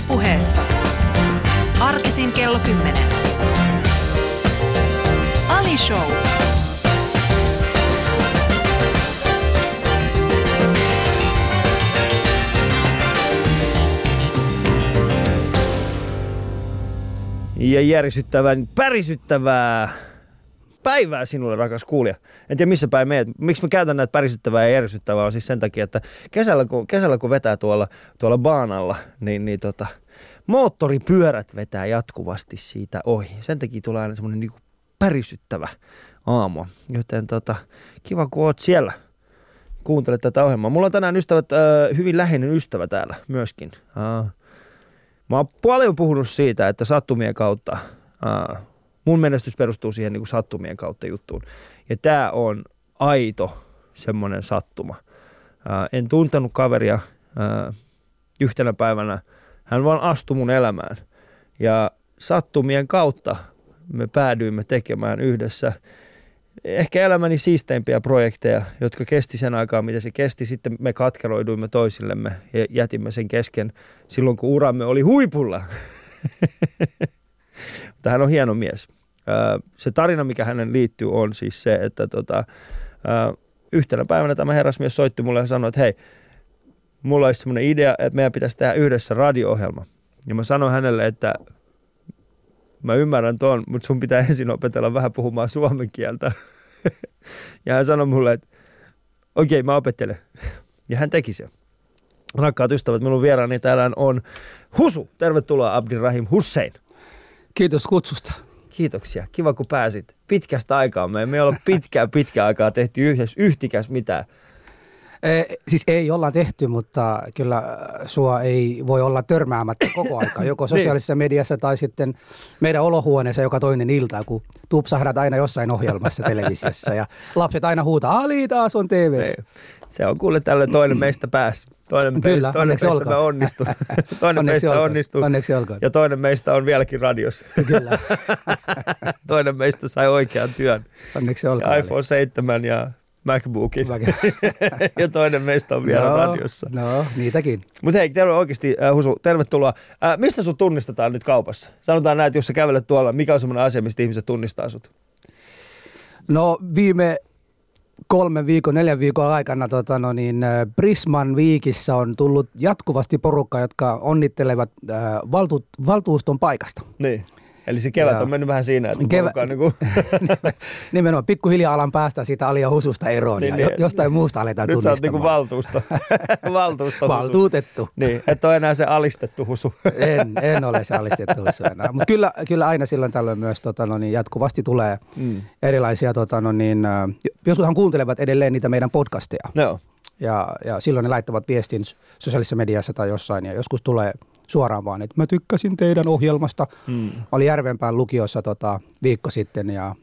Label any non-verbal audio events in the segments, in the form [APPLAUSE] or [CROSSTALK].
Ylepuheessa. Arkisin kello 10. Ali Show. Ja järisyttävän, pärisyttävää päivää sinulle, rakas kuulija. En tiedä, missä päin meet. Miksi mä käytän näitä pärisyttävää ja järisyttävää on siis sen takia, että kesällä kun, kesällä kun vetää tuolla, tuolla baanalla, niin, niin tota, moottoripyörät vetää jatkuvasti siitä ohi. Sen takia tulee aina semmoinen niin pärisyttävä aamu. Joten tota, kiva, kun oot siellä. Kuuntelet tätä ohjelmaa. Mulla on tänään ystävät, äh, hyvin läheinen ystävä täällä myöskin. Äh, mä oon paljon puhunut siitä, että sattumien kautta äh, mun menestys perustuu siihen niin kuin sattumien kautta juttuun. Ja tämä on aito semmoinen sattuma. Ää, en tuntenut kaveria ää, yhtenä päivänä. Hän vaan astui mun elämään. Ja sattumien kautta me päädyimme tekemään yhdessä ehkä elämäni siisteimpiä projekteja, jotka kesti sen aikaa, mitä se kesti. Sitten me katkeroiduimme toisillemme ja jätimme sen kesken silloin, kun uramme oli huipulla. [LAUGHS] Mutta hän on hieno mies. Se tarina, mikä hänen liittyy, on siis se, että tota, yhtenä päivänä tämä herrasmies soitti mulle ja sanoi, että hei, mulla olisi semmoinen idea, että meidän pitäisi tehdä yhdessä radio-ohjelma. Ja mä sanoin hänelle, että mä ymmärrän ton, mutta sun pitää ensin opetella vähän puhumaan suomen kieltä. [LAUGHS] ja hän sanoi mulle, että okei, okay, mä opettelen. Ja hän teki sen. Rakkaat ystävät, minun vieraani täällä on Husu. Tervetuloa Abdirahim Hussein. Kiitos kutsusta. Kiitoksia. Kiva, kun pääsit. Pitkästä aikaa. Me ei ole pitkään aikaa tehty yhdessä yhtikäs mitään. E, siis ei olla tehty, mutta kyllä sua ei voi olla törmäämättä koko aika, joko [LAUGHS] niin. sosiaalisessa mediassa tai sitten meidän olohuoneessa joka toinen ilta, kun tupsahdat aina jossain ohjelmassa televisiossa ja lapset aina huutaa, Ali taas on tv niin. Se on kuule tälle toinen meistä pääs. Toinen, Kyllä, me, toinen meistä olkoon. onnistu. [LAUGHS] toinen onneksi meistä onnistu. Onneksi olkoon. Ja toinen meistä on vieläkin radiossa. [LAUGHS] Kyllä. toinen meistä sai oikean työn. Onneksi olkoon. Ja iPhone 7 ja MacBookin. [LAUGHS] ja toinen meistä on vielä no, radiossa. No, niitäkin. Mutta hei, terve oikeasti, äh, Husu, tervetuloa. Äh, mistä sut tunnistetaan nyt kaupassa? Sanotaan näin, että jos sä kävelet tuolla, mikä on semmoinen asia, mistä ihmiset tunnistaa sut? No viime kolmen viikon, neljän viikon aikana tota, no niin, äh, Prisman viikissä on tullut jatkuvasti porukka, jotka onnittelevat äh, valtu, valtuuston paikasta. Niin. Eli se kevät ja. on mennyt vähän siinä, että Kevä... niin kuin... [LAUGHS] Nimenomaan, pikkuhiljaa alan päästä siitä alia hususta eroon niin, ja niin. jostain muusta aletaan Nyt tunnistamaan. Nyt sä oot niin valtuusto. [LAUGHS] valtuusto Valtuutettu. Niin, et ole enää se alistettu husu. [LAUGHS] en, en ole se alistettu husu enää. Mutta kyllä, kyllä aina silloin tällöin myös tota, no niin, jatkuvasti tulee mm. erilaisia, tota, no niin, joskushan kuuntelevat edelleen niitä meidän podcasteja. No. Ja, ja silloin ne laittavat viestin sosiaalisessa mediassa tai jossain ja joskus tulee – suoraan vaan, että mä tykkäsin teidän ohjelmasta. Hmm. Oli Järvenpään lukiossa tota, viikko sitten ja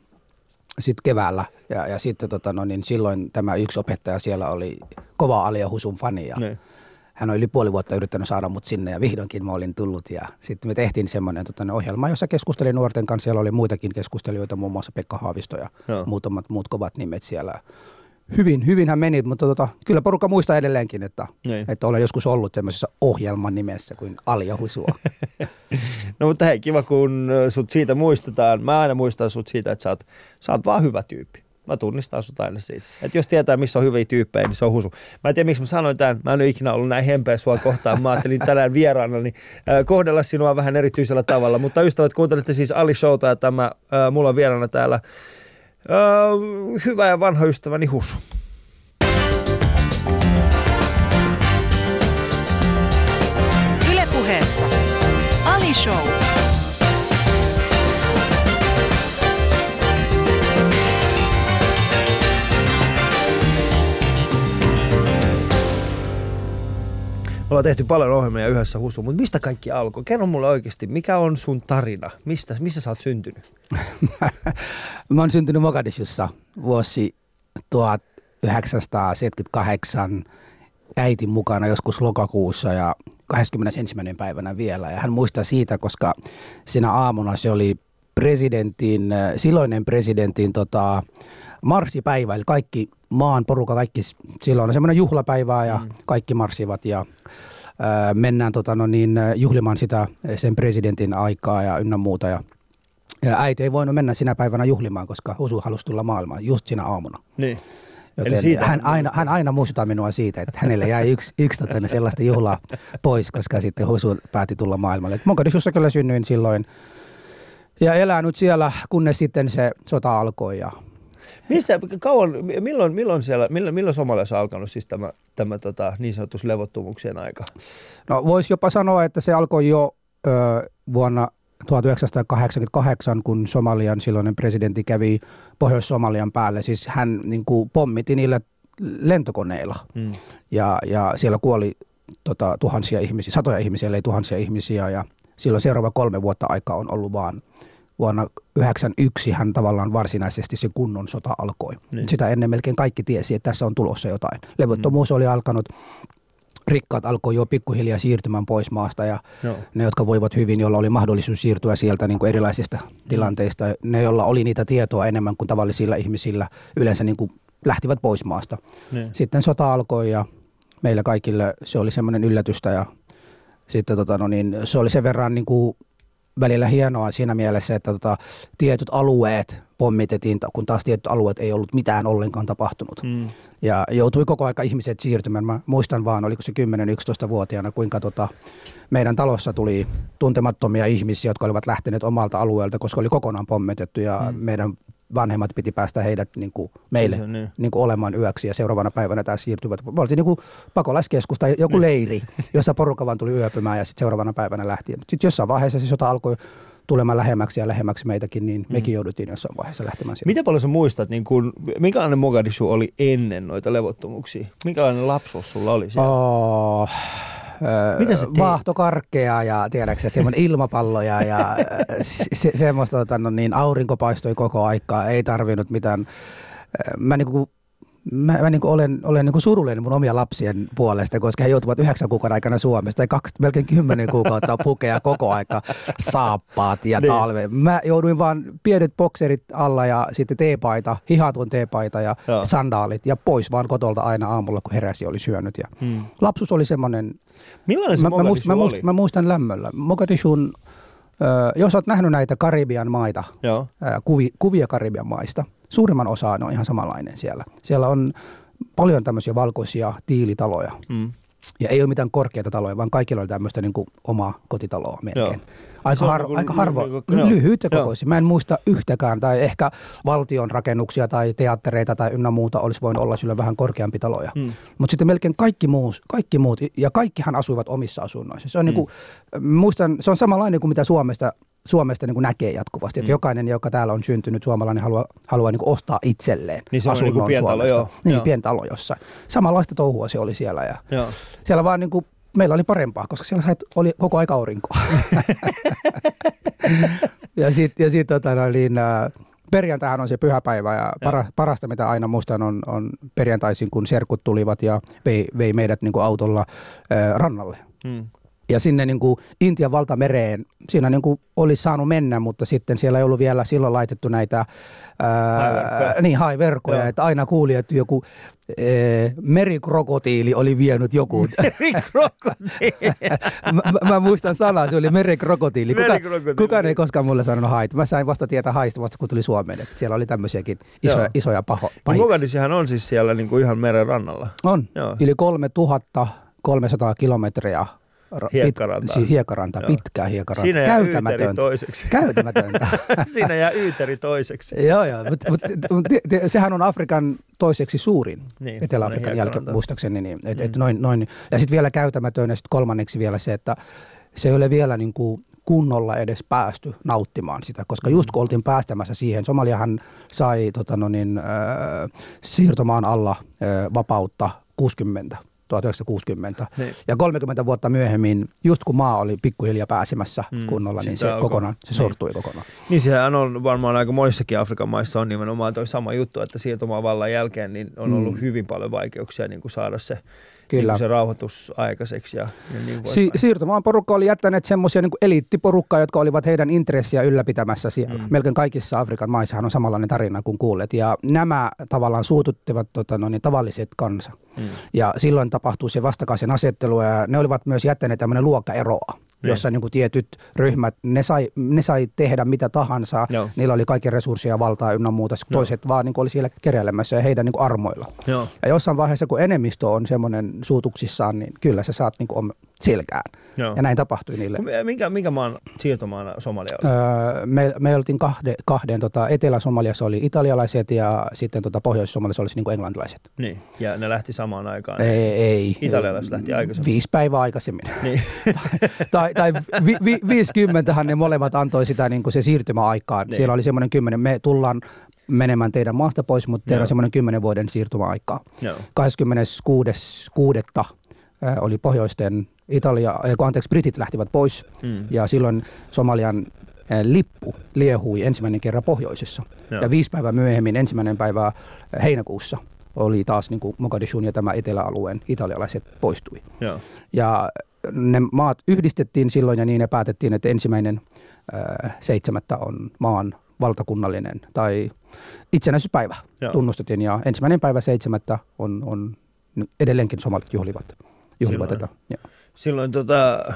sitten keväällä. Ja, ja sitten tota, no, niin silloin tämä yksi opettaja siellä oli kova Alia Husun fani. Ja ne. hän oli yli puoli vuotta yrittänyt saada mut sinne ja vihdoinkin mä olin tullut. Ja sitten me tehtiin semmoinen tota, ohjelma, jossa keskustelin nuorten kanssa. Siellä oli muitakin keskustelijoita, muun muassa Pekka Haavisto ja no. muutamat muut kovat nimet siellä hyvin, hyvin hän meni, mutta tota, kyllä porukka muistaa edelleenkin, että, niin. että olen joskus ollut tämmöisessä ohjelman nimessä kuin Alja Husua. [LAUGHS] no mutta hei, kiva kun sut siitä muistetaan. Mä aina muistan sut siitä, että sä oot, sä oot vaan hyvä tyyppi. Mä tunnistan sut aina siitä. Että jos tietää, missä on hyviä tyyppejä, niin se on husu. Mä en tiedä, miksi mä sanoin tämän. Mä en ole ikinä ollut näin hempeä sua kohtaan. Mä ajattelin tänään vieraana niin, äh, kohdella sinua vähän erityisellä tavalla. Mutta ystävät, kuuntelette siis Ali Showta ja tämä, äh, mulla on vieraana täällä Öö, hyvä ja vanha ystäväni Husu. Ylepuheessa Ali Show. Ollaan tehty paljon ohjelmia yhdessä Husu, mutta mistä kaikki alkoi? Kerro mulle oikeasti, mikä on sun tarina? Mistä, missä sä oot syntynyt? [LAUGHS] Mä oon syntynyt Mogadishussa vuosi 1978 äitin mukana joskus lokakuussa ja 21. päivänä vielä. Ja hän muistaa siitä, koska sinä aamuna se oli presidentin, silloinen presidentin tota, marssipäivä, eli kaikki maan porukka, kaikki, silloin on semmoinen juhlapäivä ja mm. kaikki marssivat ja ää, mennään tota, no niin, juhlimaan sitä sen presidentin aikaa ja ynnä muuta. Ja, ja äiti ei voinut mennä sinä päivänä juhlimaan, koska Husu halusi tulla maailmaan just sinä aamuna. Niin. Joten Eli siitä hän, aina, hän aina muistuttaa minua siitä, että hänelle jäi yksi, yksi tota, sellaista juhlaa pois, koska sitten Husu päätti tulla maailmalle. Mogadishussa kyllä synnyin silloin ja elänyt siellä, kunnes sitten se sota alkoi. Ja, Missä, kauan, milloin, milloin siellä, milloin, milloin Somaliassa on alkanut siis tämä, tämä tota, niin sanotus levottomuuksien aika? no voisi jopa sanoa, että se alkoi jo ö, vuonna 1988, kun Somalian silloinen presidentti kävi Pohjois-Somalian päälle. Siis hän niin kuin, pommitti niillä lentokoneilla Hmm. ja, ja siellä kuoli tota, tuhansia ihmisiä, satoja ihmisiä, ei tuhansia ihmisiä ja silloin seuraava kolme vuotta aika on ollut vaan vuonna 1991 hän tavallaan varsinaisesti se kunnon sota alkoi. Niin. Sitä ennen melkein kaikki tiesi, että tässä on tulossa jotain. Levottomuus mm. oli alkanut, rikkaat alkoi jo pikkuhiljaa siirtymään pois maasta ja Joo. ne, jotka voivat hyvin, joilla oli mahdollisuus siirtyä sieltä niin kuin erilaisista tilanteista, ne, joilla oli niitä tietoa enemmän kuin tavallisilla ihmisillä, yleensä niin kuin lähtivät pois maasta. Niin. Sitten sota alkoi ja meillä kaikille se oli semmoinen yllätystä ja sitten tota, no niin, se oli sen verran niin kuin välillä hienoa siinä mielessä, että tota, tietyt alueet pommitettiin, kun taas tietyt alueet ei ollut mitään ollenkaan tapahtunut. Hmm. Ja joutui koko aika ihmiset siirtymään. Mä muistan vaan, oliko se 10-11-vuotiaana, kuinka tota, meidän talossa tuli tuntemattomia ihmisiä, jotka olivat lähteneet omalta alueelta, koska oli kokonaan pommitettu ja mm. meidän vanhemmat piti päästä heidät niin kuin meille Niin, niin. niin kuin olemaan yöksi ja seuraavana päivänä taas siirtyvät. Me oltiin niin kuin pakolaiskeskus tai joku leiri, jossa porukka vaan tuli yöpymään ja sitten seuraavana päivänä lähti. Sitten jossain vaiheessa se sota alkoi tulemaan lähemmäksi ja lähemmäksi meitäkin, niin mekin jouduttiin jossain vaiheessa lähtemään sieltä. Miten paljon sä muistat, niin kun, minkälainen Mogadishu oli ennen noita levottomuuksia? Minkälainen lapsuus sulla oli siellä? Oh, Mitä sä teit? Vaahtokarkea ja tiedätkö semmoinen ilmapalloja ja äh, se, semmoista, tota, no niin, aurinko paistoi koko aikaa, ei tarvinnut mitään. Äh, Mä niinku Mä, mä niinku olen, olen niinku surullinen mun omia lapsien puolesta, koska he joutuvat yhdeksän kuukauden aikana Suomesta tai kaksi, melkein kymmenen kuukautta pukea koko aika saappaat ja Niin. talve. Mä jouduin vaan pienet bokserit alla ja sitten teepaita, hihatun teepaita ja Joo. sandaalit ja pois vaan kotolta aina aamulla, kun heräsi oli syönyt. Ja Hmm. lapsuus oli semmoinen, Millainen se mä, mä, Mogadishu muistan, mä, oli? muistan, mä muistan lämmöllä. Mogadishun, ö, jos olet nähnyt näitä Karibian maita, Joo. ää, kuvi, kuvia Karibian maista. Suurimman osa ne on ihan samanlainen siellä. Siellä on paljon tämmöisiä valkoisia tiilitaloja. Hmm. Ja ei ole mitään korkeita taloja, vaan kaikilla on tämmöistä niin kuin omaa kotitaloa melkein. Joo. Aika, har, niin kuin aika harvo, niin kuin- lyhyitä Joo. kokoisia. Mä en muista yhtäkään, tai ehkä valtion rakennuksia tai teattereita tai ynnä muuta olisi voinut olla silloin vähän korkeampi taloja. Mm. Mutta sitten melkein kaikki, muus, kaikki muut, ja kaikkihan asuivat omissa asunnoissa. Se on, Mm. niinku, muistan, se on samanlainen kuin mitä Suomesta, Suomesta niinku näkee jatkuvasti. Että Mm. jokainen, joka täällä on syntynyt suomalainen, haluaa, haluaa niinku ostaa itselleen Niin se on niinku pientalo, Suomesta. joo. Niin, Joo. pientalo jossain. Samanlaista touhua se oli siellä. Ja Joo. siellä vaan niin kuin, meillä oli parempaa, koska siellä sait, oli koko aika aurinkoa. [LAUGHS] ja sitten ja sit, tota, niin, äh, perjantaihan on se pyhäpäivä ja para, parasta mitä aina muistan on, on perjantaisin, kun serkut tulivat ja vei, vei meidät niin kuin autolla äh, rannalle. Hmm. Ja sinne niin kuin Intian valtamereen, siinä niin kuin olisi saanut mennä, mutta sitten siellä ei ollut vielä silloin laitettu näitä ää, niin, haiverkkoja, että aina kuuli, että joku ee, merikrokotiili oli vienyt joku. [LAUGHS] [LAUGHS] mä, mä, mä, muistan sanaa, se oli merikrokotiili. Kuka, Merikrokotiili. kukaan ei koskaan mulle sanonut hait. Mä sain vasta tietää haista vasta kun tuli Suomeen, että siellä oli tämmöisiäkin isoja, Joo. isoja paho, Niin pahiksi. On siis siellä niin kuin ihan meren rannalla. On. Joo. Yli 3300 kilometriä ra- Hiekkarantaa. si- hiekkarantaa, Joo. pitkää hiekkarantaa. Siinä jää yyteri toiseksi. Käytämätöntä. [LAUGHS] Siinä jää yyteri toiseksi. joo, joo. Mutta mut, mut, sehän on Afrikan toiseksi suurin, Niin, Etelä-Afrikan jälkeen muistaakseni. Niin, et, Mm. et noin, noin. Ja sitten vielä käytämätön ja sitten kolmanneksi vielä se, että se ei ole vielä niin kuin kunnolla edes päästy nauttimaan sitä, koska just kun oltiin päästämässä siihen, Somaliahan sai tota no niin, äh, siirtomaan alla äh, vapautta 60 1960. Niin. Ja 30 vuotta myöhemmin, just kun maa oli pikkuhiljaa pääsemässä Mm, kunnolla, niin se alkoi. kokonaan, se Niin. sortui kokonaan. Niin sehän on varmaan aika monissakin Afrikan maissa on nimenomaan toi sama juttu, että siirtomaavallan jälkeen niin on ollut Mm. hyvin paljon vaikeuksia niin kuin saada se Kyllä. Niin se rauhoitus aikaiseksi ja, ja niin Si- poispäin. siirtomaan porukka oli jättäneet semmoisia niin eliittiporukkaa, jotka olivat heidän intressiä ylläpitämässä siellä. Mm. Melkein kaikissa Afrikan maissahan on samanlainen tarina kuin kuulet. Ja nämä tavallaan suututtivat tota, no niin, tavalliset kansa. Mm. Ja silloin tapahtui se vastakkaisen asettelu ja ne olivat myös jättäneet tämmöinen luokkaeroa. Niin. jossa niin kuin tietyt ryhmät, ne sai, ne sai tehdä mitä tahansa, Joo. niillä oli kaikki resursseja ja valtaa ynnä muuta, toiset vaan niin kuin oli siellä keräilemässä ja heidän niin kuin armoilla. Joo. Ja jossain vaiheessa, kun enemmistö on semmoinen suutuksissaan, niin kyllä sä saat niin kuin selkään. Joo. Ja näin tapahtui niille. Minkä, minkä maan siirtomaana Somalia oli? Öö, me, me oltiin kahde, kahden, tota, Etelä-Somaliassa oli italialaiset ja sitten tota, Pohjois-Somaliassa olisi niin englantilaiset. Niin, ja ne lähti samaan aikaan. Ei, ei. Italialaiset lähti aikaisemmin. Viisi päivää aikaisemmin. Niin. [LAUGHS] tai tai vi, vi, 50 ne molemmat antoi sitä niin kuin se siirtymäaikaan. Niin. Siellä oli semmoinen kymmenen, me tullaan menemään teidän maasta pois, mutta teillä on semmoinen kymmenen vuoden siirtymäaikaa. Joo. 26.6. äh, oli pohjoisten Italia, kun anteeksi, Britit lähtivät pois Mm. ja silloin Somalian äh, lippu liehui ensimmäinen kerran pohjoisessa. Joo. Ja viisi päivää myöhemmin, ensimmäinen päivä heinäkuussa, oli taas niin kuin Mogadishun ja tämä eteläalueen italialaiset poistui. Joo. Ja ne maat yhdistettiin silloin ja niin ne päätettiin, että ensimmäinen äh, seitsemättä on maan valtakunnallinen tai itsenäisyyspäivä Joo. tunnustettiin ja ensimmäinen päivä seitsemättä on, on edelleenkin somalit juhlivat, juhlivat Silloin. Silloin tota,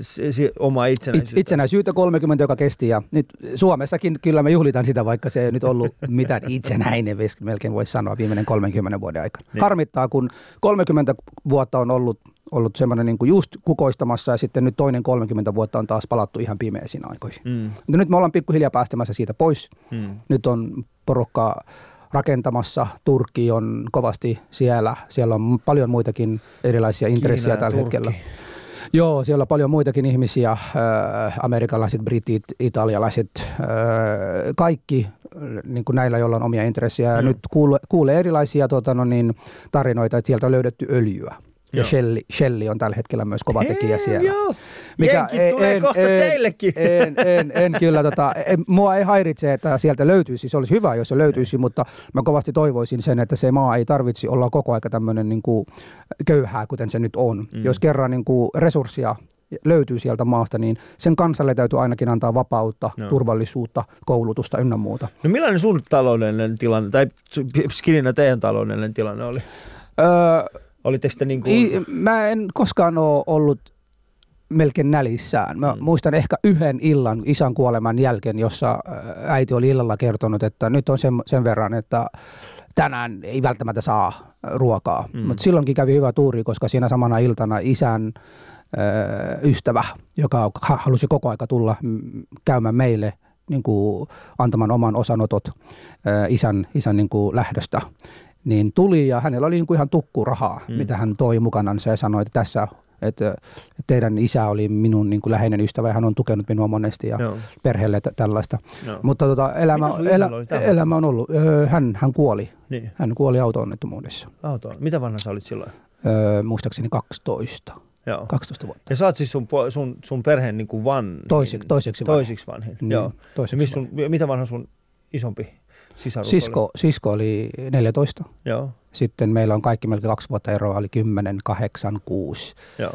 se, se, oma It, itsenäisyyttä. itsenäisyyttä 30, joka kesti ja nyt Suomessakin kyllä me juhlitaan sitä, vaikka se ei nyt ollut mitään [LAUGHS] itsenäinen, melkein voisi sanoa viimeinen 30 vuoden aikana. Niin. Harmittaa, kun 30 vuotta on ollut, ollut semmoinen niin kuin just kukoistamassa ja sitten nyt toinen 30 vuotta on taas palattu ihan pimeisiin aikoihin. Mm. Mutta nyt me ollaan pikkuhiljaa päästämässä siitä pois. Mm. Nyt on porukka rakentamassa. Turkki on kovasti siellä. Siellä on paljon muitakin erilaisia intressejä tällä Turkki. hetkellä. Joo, siellä on paljon muitakin ihmisiä, äh, amerikalaiset, britit, italialaiset, äh, kaikki äh, niin kuin näillä, joilla on omia intressejä. Joo. nyt kuulee, kuulee erilaisia tota, no niin, tarinoita, että sieltä on löydetty öljyä. Ja Joo. Shelli, Shelli on tällä hetkellä myös kova tekijä siellä. Joo. Jenkit tulee kohta teillekin. En, en, en kyllä, tota, en, mua ei häiritse, että sieltä löytyisi. Se olisi hyvä, jos se löytyisi, mutta mä kovasti toivoisin sen, että se maa ei tarvitsi olla koko aika tämmöinen niin kuin köyhää, kuten se nyt on. Mm. Jos kerran niin kuin resurssia löytyy sieltä maasta, niin sen kansalle täytyy ainakin antaa vapautta, no. turvallisuutta, koulutusta ynnä muuta. No millainen sun taloudellinen tilanne, tai Skininä teidän taloudellinen tilanne oli? Öö, Olitteko te niin kuin... Mä en koskaan ole ollut melkein nälissään. Mä mm. muistan ehkä yhden illan isän kuoleman jälkeen, jossa äh, äiti oli illalla kertonut, että nyt on sen, sen verran, että tänään ei välttämättä saa ruokaa. Mm. Mutta silloinkin kävi hyvä tuuri, koska siinä samana iltana isän äh, ystävä, joka ha- halusi koko aika tulla mm, käymään meille niin kuin antamaan oman osanotot äh, isän, isän niin kuin lähdöstä, niin tuli ja hänellä oli niin kuin ihan tukkurahaa, mm. mitä hän toi mukanansa ja sanoi, että tässä että teidän isä oli minun niin kuin läheinen ystävä ja hän on tukenut minua monesti ja Joo. perheelle t- tällaista. Joo. Mutta tota, elämä, elä, elämä on ollut, öö, hän, hän kuoli. Niin, Hän kuoli auto-onnettomuudessa. autoon. Mitä vanha sä olit silloin? Öö, muistaakseni 12, Joo. 12 vuotta. Ja sä oot siis sun, sun, sun perheen niin kuin vanhin. Toiseksi- toiseksi vanhin. Toisiksi vanhin. Niin, Joo. toiseksi ja miss sun, mitä vanha sun isompi sisarus oli? Sisko, sisko oli 14. Joo. Sitten meillä on kaikki melkein kaksi vuotta eroa, oli 10, 8, 6, Joo.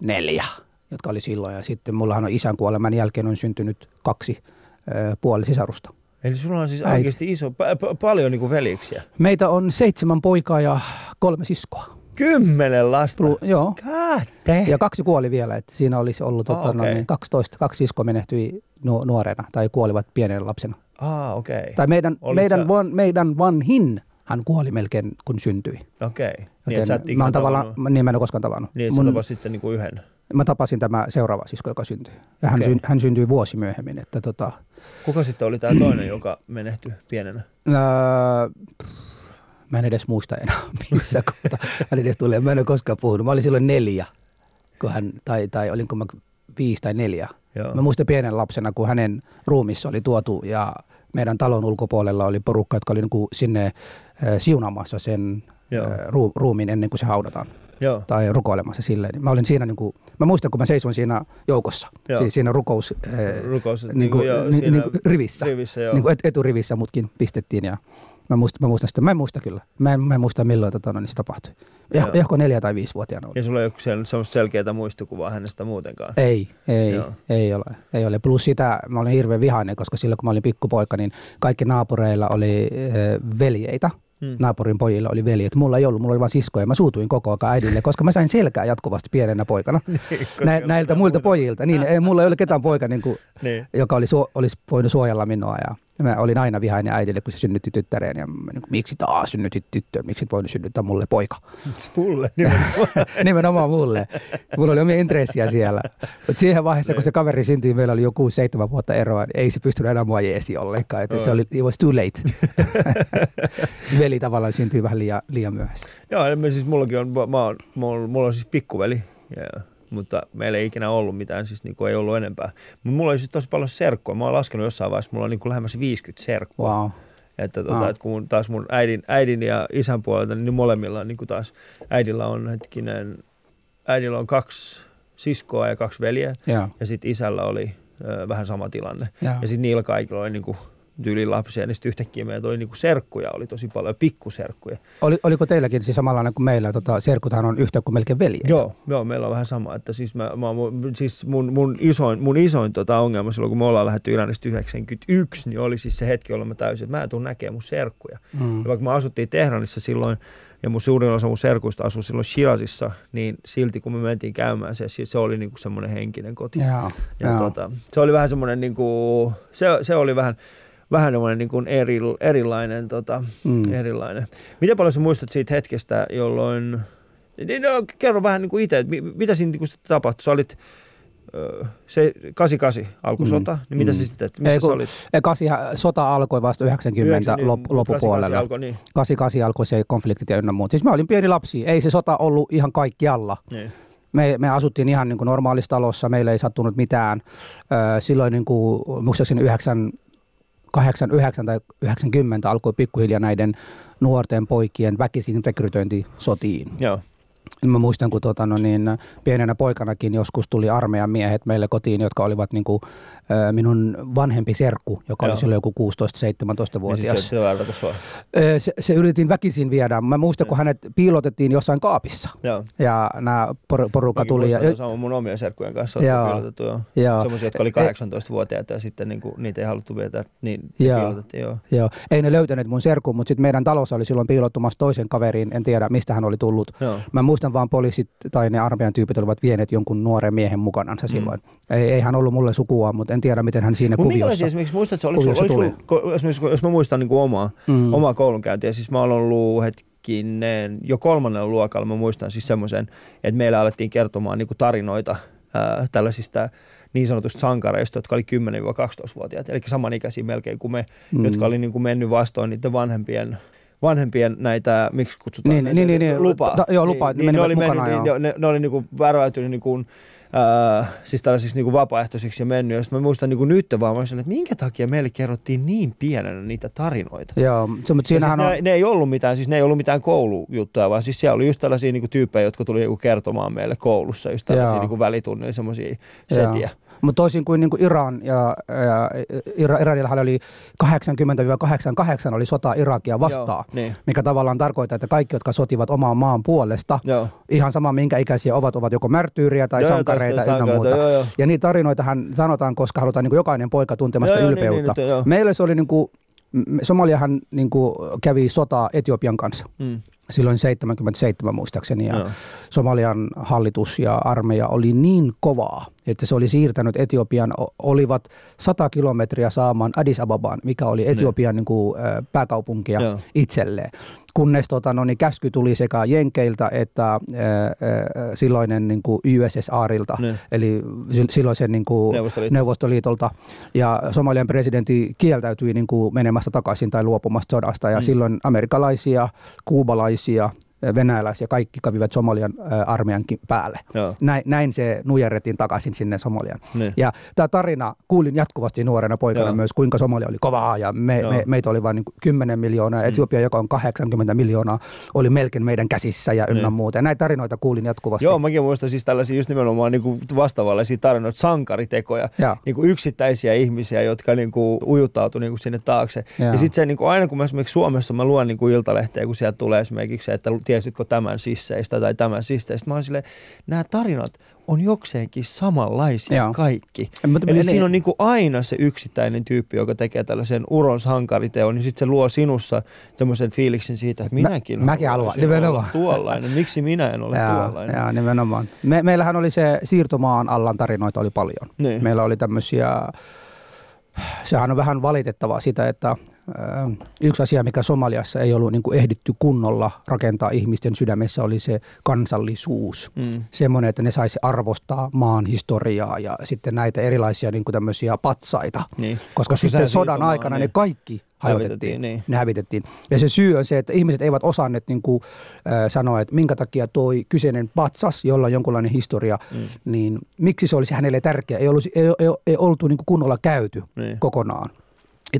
4, jotka oli silloin. Ja sitten mullahan on isän kuoleman jälkeen on syntynyt kaksi ö, puoli sisarusta. Eli sulla on siis Äiti. oikeasti iso, pa- pa- paljon niin kuin veliksiä. Meitä on seitsemän poikaa ja kolme siskoa. Kymmenen lasta. Lu- joo. God. Ja kaksi kuoli vielä, että siinä olisi ollut Ah, tota, no, okei. niin 12, kaksi siskoa menehtyi nu- nuorena tai kuolivat pienenä lapsena. Ah, okei. Okay. Tai meidän, Olit meidän, sä- van, meidän vanhin, hän kuoli melkein kun syntyi. Okei. Okay. Niin, Joten et mä, oon tavallaan, niin mä en ole koskaan tavannut. Niin, että tapasit sitten niin kuin yhden. mä tapasin tämä seuraava sisko, joka syntyi. Ja hän, Okei. syn, hän syntyi vuosi myöhemmin. Että, tota, Kuka sitten oli tämä toinen, joka menehtyi pienenä? öö, mä en edes muista enää [LAUGHS] missä kohtaa. Hän edes tulee, mä en ole koskaan puhunut. Mä olin silloin neljä, kun hän, tai, tai olinko mä viisi tai neljä. Joo. Mä muistan pienen lapsena, kun hänen ruumissa oli tuotu ja meidän talon ulkopuolella oli porukka, jotka oli niin kuin sinne ö, siunaamassa sen Joo. ö, ruu, ruumiin ennen kuin se haudataan Joo. tai rukoilemassa silleen. Niin Mä olin siinä, niin kuin, mä muistan, kun mä seisoin siinä joukossa, Joo. si- siinä rukous, ö, Rukous, niin niinku, kuin, joo, niin, siinä niin kuin rivissä, rivissä, joo. niin kuin et, eturivissä mutkin pistettiin ja Mä muistan, mä muistan sitä. Mä en muista kyllä. Mä en, mä en muista milloin tota, no, niin se tapahtui. Eh, ehkä neljä tai viisivuotiaana oli. Ja sulla ei ole semmoista selkeää muistikuvaa hänestä muutenkaan. Ei, ei, Joo. ei ole, ei ole. Plus sitä mä olin hirveän vihainen, koska silloin kun mä olin pikkupoika, niin kaikki naapureilla oli äh, veljeitä. Hmm. Naapurin pojilla oli veljet. Mulla ei ollut, mulla oli vain siskoja. Mä suutuin koko ajan äidille, koska mä sain selkää jatkuvasti pienenä poikana. [LAUGHS] koska Nä, näiltä muilta pojilta. Niin, ei, mulla ei ole ketään poika, niin kuin, Niin. joka oli, su, olisi voinut suojella minua. Ja mä olin aina vihainen äidille, kun se synnytti tyttäreen. Ja mä, niin kuin, miksi taas synnytit tyttöön? Miksi et voinut synnyttää mulle poika? [LAUGHS] Mulle nimenomaan. [LAUGHS] Nimenomaan mulle. Mulla oli omia intressiä siellä. Mutta siihen vaiheessa, kun se kaveri syntyi, meillä oli joku seitsemän vuotta eroa, niin ei se pystynyt enää mua jeesi ollenkaan. Että se oli, it was too late. [LAUGHS] Veli tavallaan syntyi vähän liian, liian myöhässä. Joo, siis mullakin on, mä oon, mulla, mulla on siis pikkuveli, ja, mutta meillä ei ikinä ollut mitään, siis niin kuin ei ollut enempää. Mutta mulla oli siis tosi paljon serkkoa. Mä oon laskenut jossain vaiheessa, mulla on niin kuin lähemmäs 50 serkkoa. Wow. Että, tota, Ah. että kun taas mun äidin, äidin ja isän puolelta, niin molemmilla on niin kuin taas, äidillä on hetkinen, äidillä on kaksi siskoa ja kaksi veljeä, Joo. ja sitten isällä oli ö, vähän sama tilanne. Joo. Ja sitten niillä kaikilla oli niinku tyyliin lapsia, niin sitten yhtäkkiä meillä oli niinku serkkuja, oli tosi paljon pikkuserkkuja. Oli, oliko teilläkin siis samanlainen kuin meillä? Tota, serkuthan on yhtä kuin melkein veljeitä. Joo, joo, meillä on vähän sama, että siis, mä, mä, mun- siis mun, mun isoin, mun isoin tota ongelma silloin, kun me ollaan lähdetty Iranista 91, niin oli siis se hetki, jolloin mä täysin, että mä en tule näkemään mun serkkuja. Mm. Ja vaikka me asuttiin Tehranissa silloin, ja mun suurin osa mun serkuista asui silloin Shirazissa, niin silti kun me mentiin käymään se, se oli niinku semmoinen henkinen koti. Joo. Ja Joo. tota, se oli vähän semmoinen, niinku, se, se oli vähän, vähän semmoinen niinku eri, erilainen, tota, Mm. erilainen. Miten paljon sä muistat siitä hetkestä, jolloin, niin no, kerro vähän niinku itse, että mi- mitä siinä niinku sitten tapahtui? Sä olit, se 88 alkoi Mm. sota, niin mitä Mm. sä sitten, missä Ei, sä kun olit? Ja kasihan, sota alkoi vasta 90 Yhdeksän- lop, niin, loppupuolella. 88 Alkoi, niin. 88 alkoi se konfliktit ja ynnä muut. Siis mä olin pieni lapsi. Ei se sota ollut ihan kaikkialla. niin. Me, me asuttiin ihan niin kuin normaalissa talossa, meillä ei sattunut mitään. Silloin niin kuin, muistaakseni 9, 89 tai 90 alkoi pikkuhiljaa näiden nuorten poikien väkisin rekrytointi sotiin. Joo. Mä muistan, kun tota, no niin, pienenä poikanakin joskus tuli armeijan miehet meille kotiin, jotka olivat niin kuin, minun vanhempi serkku, joka Joo. oli silloin joku Ja 16-17-vuotias. sitten se Se, se yritin väkisin viedä. Mä muistan, kun hänet piilotettiin jossain kaapissa. Joo. Ja nämä por- porukka Mäkin tuli. Ja, sama mun omien serkkujen kanssa Joo. olette piilotettu, joo. Joo. Semmoisia, jotka oli 18-vuotiaita ja sitten niinku, niitä ei haluttu viettää, niin Joo. piilotettiin, joo. Joo, ei ne löytäneet mun serkun, mutta sitten meidän talossa oli silloin piilottumassa toisen kaverin, en tiedä mistä hän oli tullut. Joo. Mä muistan vaan poliisit tai ne armeijan tyypit olivat vieneet jonkun nuoren miehen mukanansa silloin. Ei, ei hän ollut mulle sukua, mutta en tiedä miten hän siinä Mutta kuviossa. esimerkiksi, muistatko, oliko, kuviossa oliko, oliko, tuli? ko- esimerkiksi, jos mä muistan niin kuin omaa, Mm. omaa koulunkäyntiä, siis mä olen ollut hetkinen, jo kolmannella luokalla mä muistan siis semmoisen, että meillä alettiin kertomaan niin kuin tarinoita ää, tällaisista niin sanotusta sankareista, jotka oli 10-12-vuotiaat, eli samanikäisiä melkein kuin me, Mm. jotka oli niin kuin mennyt vastoin niiden vanhempien vanhempien näitä, miksi kutsutaan Niin, näitä, niin, niin, niin. lupaa. Ta- joo, lupaa, ne niin, ne menivät oli mukana, mennyt, joo. niin, ne, ne oli niinku väräytynyt niinku, ää, siis tällaisiksi niinku vapaaehtoisiksi ja mennyt. Ja sitten mä muistan niinku nyt vaan, mä olisin, että minkä takia meille kerrottiin niin pienenä niitä tarinoita. Joo, se, mutta siinähän siis on... ne, ne, ei ollut mitään, siis ne ei ollut mitään koulujuttuja, vaan siis siellä oli just tällaisia niinku tyyppejä, jotka tuli niinku kertomaan meille koulussa, just tällaisia Joo. niinku välitunnilla semmoisia Joo. Mutta toisin kuin, niin kuin Iran ja, ja Ira, Iranillahan oli 80-88 oli sota Irakia vastaan, Joo, niin. mikä tavallaan tarkoittaa, että kaikki, jotka sotivat omaan maan puolesta, Joo. ihan sama minkä ikäisiä ovat, ovat joko märtyyriä tai Joo, sankareita ynnä sankareita, muuta. joo, joo. Ja niitä tarinoitahan sanotaan, koska halutaan niin kuin jokainen poika tuntemasta Joo, niin, ylpeyttä. niin, nyt, joo. Meillä se oli niin kuin, Somaliahan niin kuin kävi sotaa Etiopian kanssa Mm. Silloin 77 muistaakseni. Ja Joo. Somalian hallitus ja armeija oli niin kovaa, että se oli siirtänyt Etiopian, olivat 100 kilometriä saamaan Addis Ababaan, mikä oli Etiopian niin kuin, ö, pääkaupunkia Joo. itselleen. Kunnes tota, no, niin käsky tuli sekä Jenkeiltä että ö, ö, silloinen niin kuin USSRilta, Niin. eli sil- silloisen niin kuin Neuvostoliitto. Neuvostoliitolta. Ja Somalian presidentti kieltäytyi niin kuin menemästä takaisin tai luopumasta sodasta. Ja Mm. silloin amerikkalaisia, kuubalaisia, venäläisiä, kaikki kävivät Somalian armeijankin päälle. Joo. Näin, näin se nujerrettiin takaisin sinne Somalian. Niin. Ja tämä tarina, kuulin jatkuvasti nuorena poikana Joo. myös, kuinka Somalia oli kovaa ja me, Joo. me, meitä oli vain niin 10 miljoonaa, Mm. Etiopia, joka on 80 miljoonaa, oli melkein meidän käsissä ja ynnä Niin. muuta. Ja näitä tarinoita kuulin jatkuvasti. Joo, mäkin muistan siis tällaisia just nimenomaan niin kuin vastaavanlaisia tarinoita, sankaritekoja, Joo. niin kuin yksittäisiä ihmisiä, jotka niin kuin ujuttautuu niin kuin sinne taakse. Joo. Ja sitten se niin kuin aina kun mä esimerkiksi Suomessa mä luen niin kuin iltalehteä, kun sieltä tulee esimerkiksi se, että tiesitkö tämän sisseistä tai tämän sisseistä, mä oon silleen, nämä tarinat on jokseenkin samanlaisia Joo. kaikki. Mutta- Eli eli- siinä on niin kuin aina se yksittäinen tyyppi, joka tekee tällaisen uron sankariteon, niin sitten se luo sinussa tämmöisen fiiliksen siitä, että Mä- minäkin mäkin haluan, nimenomaan. tuollainen. Miksi minä en ole Joo, tuollainen? joo, nimenomaan. Me, meillähän oli se siirtomaan allan tarinoita oli paljon. Niin. Meillä oli tämmöisiä, sehän on vähän valitettavaa sitä, että yksi asia, mikä Somaliassa ei ollut niin kuin ehditty kunnolla rakentaa ihmisten sydämessä, oli se kansallisuus. Mm. Semmoinen, että ne saisi arvostaa maan historiaa ja sitten näitä erilaisia niin kuin tämmöisiä patsaita. Niin. Koska, Koska sitten sodan siirtomaa, aikana niin. ne kaikki hajotettiin, niin. ne hävitettiin. Ja se syy on se, että ihmiset eivät osanneet niin kuin, äh, sanoa, että minkä takia toi kyseinen patsas, jolla on jonkunlainen historia, mm. niin miksi se olisi hänelle tärkeä. Ei, olisi, ei, ei, ei oltu niin kuin kunnolla käyty Niin. kokonaan.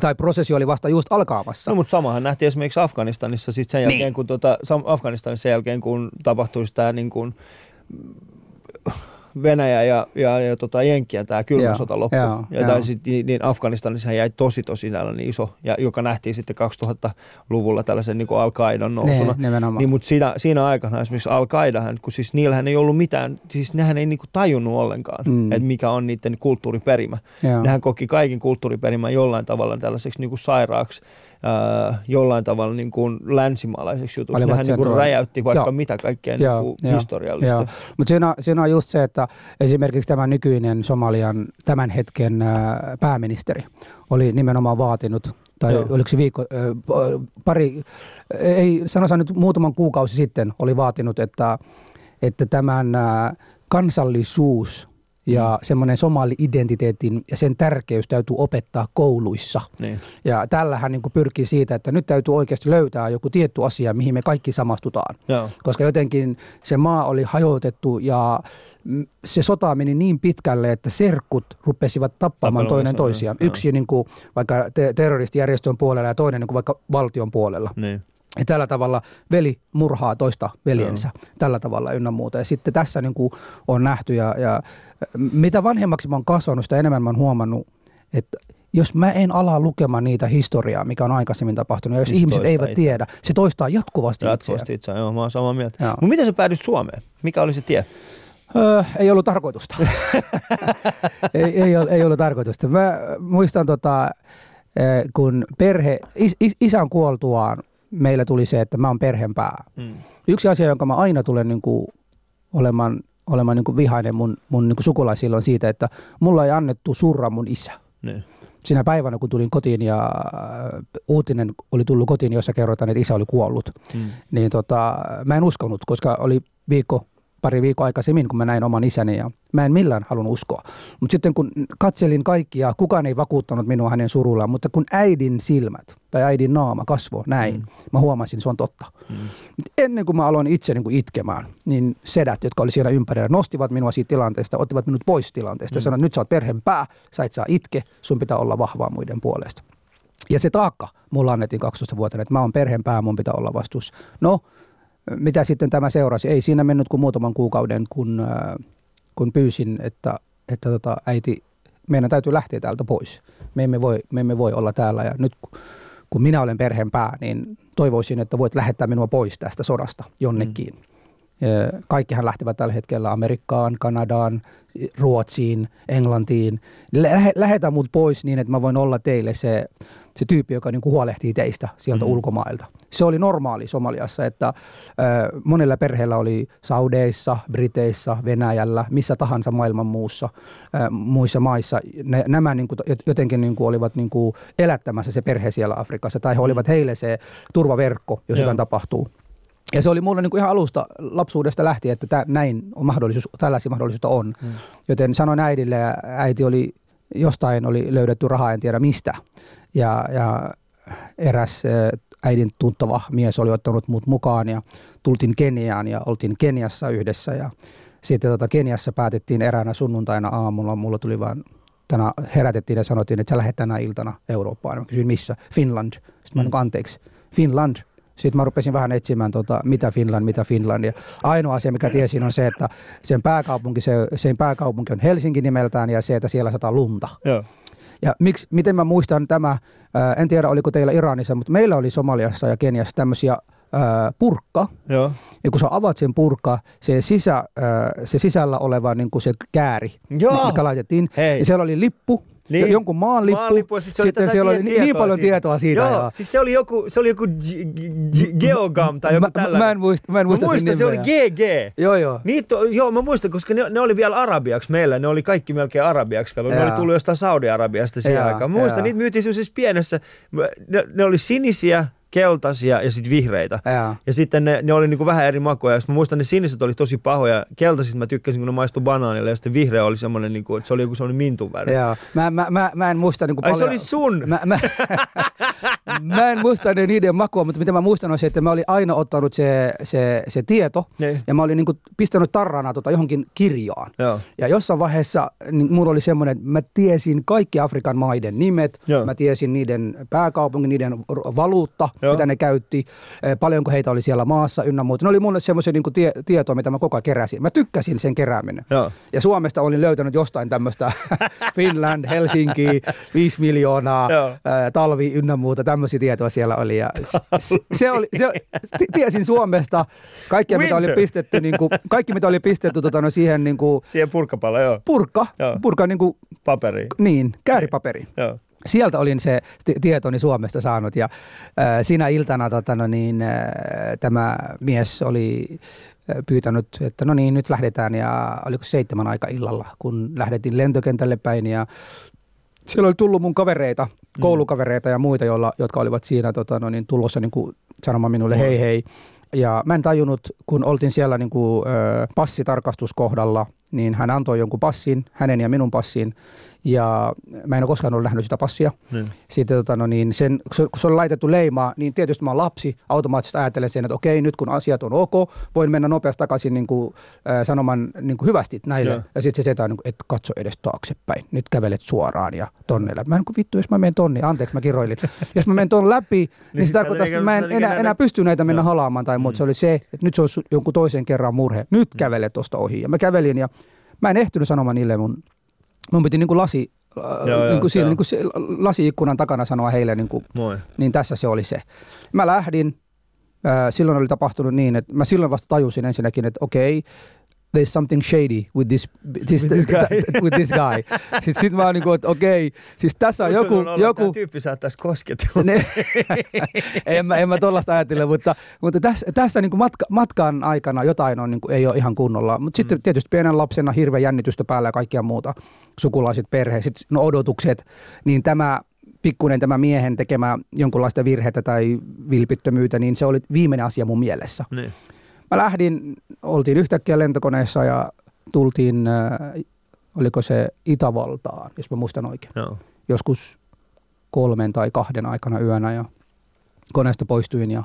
Tai prosessi oli vasta just alkaamassa. No mutta samahan nähtiin esimerkiksi Afganistanissa sit sen jälkeen, Niin. kun tota, Afganistanissa sen jälkeen, kun tapahtui tämä niin kuin, Venäjä ja, ja, ja tota Jenkkiä tämä kylmä sota loppu. joo, ja joo. sit, niin, niin Afganistanissa jäi tosi tosi tällainen iso, ja joka nähtiin sitten 2000-luvulla tällaisen niin Al-Qaidan nousuna. Ne, nimenomaan. Niin, mutta siinä, siinä aikana esimerkiksi Al-Qaidahan, kun siis niillähän ei ollut mitään, siis nehän ei niinku tajunnut ollenkaan, Mm. että mikä on niiden kulttuuriperimä. Joo. Nehän koki kaiken kulttuuriperimän jollain tavalla tällaiseksi niinku sairaaksi, ää, jollain tavalla niinku länsimaalaiseksi jutuksi. Olivat Nehän sen niinku tuo- räjäytti vaikka Joo. mitä kaikkea Joo, niinku joo, historiallista. Joo. Mutta siinä, on- siinä on just se, että esimerkiksi tämä nykyinen Somalian tämän hetken ää, pääministeri oli nimenomaan vaatinut, tai Joo. oliko se viikko, ää, pari, ei sanotaan nyt muutaman kuukausi sitten, oli vaatinut, että, että tämän ää, kansallisuus ja semmoinen somali-identiteetin ja sen tärkeys täytyy opettaa kouluissa. Niin. Ja tällähän niin pyrkii siitä, että nyt täytyy oikeasti löytää joku tietty asia, mihin me kaikki samastutaan Joo. koska jotenkin se maa oli hajoitettu ja se sota meni niin pitkälle, että serkut rupesivat tappamaan toinen toisiaan. Yksi niin kuin vaikka te- terroristijärjestön puolella ja toinen niin kuin vaikka valtion puolella. Niin. Ja tällä tavalla veli murhaa toista veljensä, tällä tavalla ynnä muuta. Ja sitten tässä niin kuin on nähty ja, ja mitä vanhemmaksi mä oon kasvanut, sitä enemmän mä oon huomannut, että jos mä en ala lukemaan niitä historiaa, mikä on aikaisemmin tapahtunut, ja jos Niin se ihmiset eivät itseään. tiedä, se toistaa jatkuvasti, Jatkuvasti itseään. itseään, joo, mä oon samaa mieltä. Mutta miten sä päädyit Suomeen? Mikä oli se tie? Öö, ei ollut tarkoitusta. [LAUGHS] ei, ei, ol- ei ollut tarkoitusta. Mä muistan, tota, eh, kun perhe, is, is, isän kuoltuaan meillä tuli se, että mä oon perheen pää. Mm. Yksi asia, jonka mä aina tulen niin kuin, olemaan, olemaan niin kuin vihainen mun, mun niin kuin sukulaisille on siitä, että mulla ei annettu surra mun isä. Niin. Sinä päivänä, kun tulin kotiin ja äh, uutinen oli tullut kotiin, jossa kerrotaan, että isä oli kuollut, Mm. niin tota, mä en uskonut, koska oli viikko, pari viikkoa aikaisemmin, kun mä näin oman isäni ja mä en millään halunnut uskoa. Mutta sitten kun katselin kaikkia, kukaan ei vakuuttanut minua hänen surullaan, mutta kun äidin silmät tai äidin naama kasvoi näin, mm. mä huomasin, se on totta. Mm. Ennen kuin mä aloin itse niin kuin itkemään, niin sedät, jotka oli siellä ympärillä, nostivat minua siitä tilanteesta, ottivat minut pois tilanteesta mm. ja sanoivat, että nyt sä oot perheen pää, sä et saa itke, sun pitää olla vahvaa muiden puolesta. Ja se taakka mulla annettiin 12 vuotta, että mä oon perheen pää, mun pitää olla vastuussa. No, mitä sitten tämä seurasi? Ei siinä mennyt kuin muutaman kuukauden, kun, äh, kun pyysin, että, että tota, äiti, meidän täytyy lähteä täältä pois. Me emme, voi, me emme voi olla täällä ja nyt kun- minä olen perheen pää, niin toivoisin, että voit lähettää minua pois tästä sodasta jonnekin. Mm. Kaikkihan lähtevät tällä hetkellä Amerikkaan, Kanadaan, Ruotsiin, Englantiin. Lähe, lähetä mut pois niin, että mä voin olla teille se, se tyyppi, joka niin kuin huolehtii teistä sieltä mm. ulkomailta. Se oli normaali Somaliassa, että äh, monella perheellä oli Saudeissa, Briteissä, Venäjällä, missä tahansa maailman muussa, äh, muissa maissa. Ne, nämä niin kuin, jotenkin niin kuin olivat niin kuin elättämässä se perhe siellä Afrikassa, tai he olivat heille se turvaverkko, jos Joo. jotain tapahtuu. Ja se oli mulle niin kuin ihan alusta lapsuudesta lähtien, että tää, näin on mahdollisuus, tällaisia mahdollisuutta on. Hmm. Joten sanoin äidille ja äiti oli, jostain oli löydetty rahaa, en tiedä mistä. Ja, ja eräs äidin tuttava mies oli ottanut mut mukaan ja tultiin Keniaan ja oltiin Keniassa yhdessä ja sitten tota Keniassa päätettiin eräänä sunnuntaina aamulla, mulla tuli vaan tänä herätettiin ja sanottiin, että sä lähdet tänä iltana Eurooppaan. Mä kysyin missä? Finland. Sitten mä mm. anteeksi, Finland. Sitten mä rupesin vähän etsimään, tota, mitä Finland, mitä Finland. Ja ainoa asia, mikä tiesin, on se, että sen pääkaupunki, se, sen pääkaupunki on Helsinki nimeltään ja se, että siellä sataa lunta. Joo. Ja miksi, miten mä muistan tämä, ää, en tiedä oliko teillä Iranissa, mutta meillä oli Somaliassa ja Keniassa tämmöisiä ää, purkka. Joo. Ja kun sä avaat sen purkka, se, sisä, ää, se sisällä oleva niin kuin se kääri, Joo. mikä laitettiin. Hei. Ja siellä oli lippu, Niin. jonkun maan lippu. Maanlippu, oli sitten tätä siellä oli niin, niin paljon siitä. tietoa siitä. Joo, joo. siis se oli joku, se oli joku G- G- G- Geogam tai joku mä, tällainen. mä, en muista, mä en muista mä sen muistan, se oli. GG. Joo, joo. Niitä, joo, mä muistan, koska ne, ne oli vielä arabiaksi meillä. Ne oli kaikki melkein arabiaksi. Ne oli tullut jostain Saudi-Arabiasta siihen aikaan. Mä muistan, niitä myytiin sellaisessa pienessä. Ne, ne oli sinisiä, keltaisia ja sitten vihreitä. Jaa. Ja sitten ne, ne oli niinku vähän eri makuja. Ja sit mä muistan, ne siniset oli tosi pahoja. Keltaiset mä tykkäsin, kun ne maistui banaanille. Ja sitten vihreä oli semmoinen, niinku, että se oli joku semmoinen mintun väri. Joo. Mä, mä, mä, mä, en muista niin Ai paljon. se oli sun? Mä, mä, [LAUGHS] mä en muista ne niiden makua, mutta mitä mä muistan on se, että mä olin aina ottanut se, se, se tieto Niin. ja mä olin niin pistänyt tarrana tota johonkin kirjaan. Joo. Ja jossain vaiheessa niin mulla oli semmoinen, että mä tiesin kaikki Afrikan maiden nimet, Joo. mä tiesin niiden pääkaupungin, niiden valuutta, Joo. mitä ne käytti, eh, paljonko heitä oli siellä maassa ynnä muuta. Ne oli mulle semmoisia niin tie, tietoa, mitä mä koko ajan keräsin. Mä tykkäsin sen kerääminen. Joo. Ja Suomesta olin löytänyt jostain tämmöistä [LAUGHS] Finland, Helsinki, 5 miljoonaa, Joo. ää, talvi ynnä muuta, tämmöisiä tietoa siellä oli. Ja se oli se, ti- tiesin Suomesta kaikkea, mitä oli pistetty, niin kuin, kaikki mitä oli pistetty tota, no, siihen niin kuin, Siihen purkkapalla, joo. purkka, Joo. purkka niin, kuin, Paperi. niin, kääripaperi. Joo. Sieltä olin se ti- tietoni Suomesta saanut ja äh, siinä iltana tota, no niin, äh, tämä mies oli äh, pyytänyt, että no niin, nyt lähdetään ja oliko seitsemän aika illalla, kun lähdettiin lentokentälle päin ja siellä oli tullut mun kavereita, koulukavereita ja muita, joilla, jotka olivat siinä tota, no niin, tulossa niin kuin, sanomaan minulle hei hei. Ja mä en tajunnut, kun oltiin siellä niin kuin, ö, passitarkastuskohdalla, niin hän antoi jonkun passin, hänen ja minun passin. Ja mä en ole koskaan ollut nähnyt sitä passia. Niin. Sitten tota, no niin, sen, kun se- on laitettu leimaa, niin tietysti mä oon lapsi, automaattisesti ajattelen sen, että okei, nyt kun asiat on ok, voin mennä nopeasti takaisin niin kuin, äh, sanomaan niin kuin hyvästi näille. Joo. Ja sitten se setä on, niin kuin, että katso edes taaksepäin, nyt kävelet suoraan ja tonne. Mä en kuin vittu, jos mä menen tonne, anteeksi mä kiroilin. [LAUGHS] jos mä menen ton läpi, niin, niin se tarkoittaa, et että mä en enää, ikinä- enää pysty näitä mennä Joo. halaamaan tai muuta. Se oli se, että nyt se on jonkun toisen kerran murhe. Nyt kävelet tuosta ohi. Ja mä kävelin ja mä en ehtinyt sanomaan niille mun, mun piti niin kuin lasi, Joo, joo, niin kuin siinä, niin kuin se lasiikkunan takana sanoa heille, niin kuin, Moi. niin tässä se oli se. Mä lähdin, äh, silloin oli tapahtunut niin, että mä silloin vasta tajusin ensinnäkin, että okei, there's something shady with this, this, [LAUGHS] With this guy. with this guy. Sitten sit mä oon niin kuin, että okei, siis tässä on Voisi joku, että joku, tyyppi saattaisi kosketella. ne, [LAUGHS] en mä, en mä tollaista ajattele, mutta, mutta tässä, tässä niin kuin matka, matkan aikana jotain on, niin kuin, ei ole ihan kunnolla. Mutta sitten tietysti pienen lapsena hirveä jännitystä päällä ja kaikkea muuta, sukulaiset, perhe, sitten no odotukset, niin tämä pikkuinen tämä miehen tekemä jonkunlaista virhettä tai vilpittömyyttä, niin se oli viimeinen asia mun mielessä. Niin. Mä lähdin, oltiin yhtäkkiä lentokoneessa ja tultiin, äh, oliko se Itävaltaan, jos mä muistan oikein Joo. joskus kolmen tai kahden aikana yönä ja koneesta poistuin ja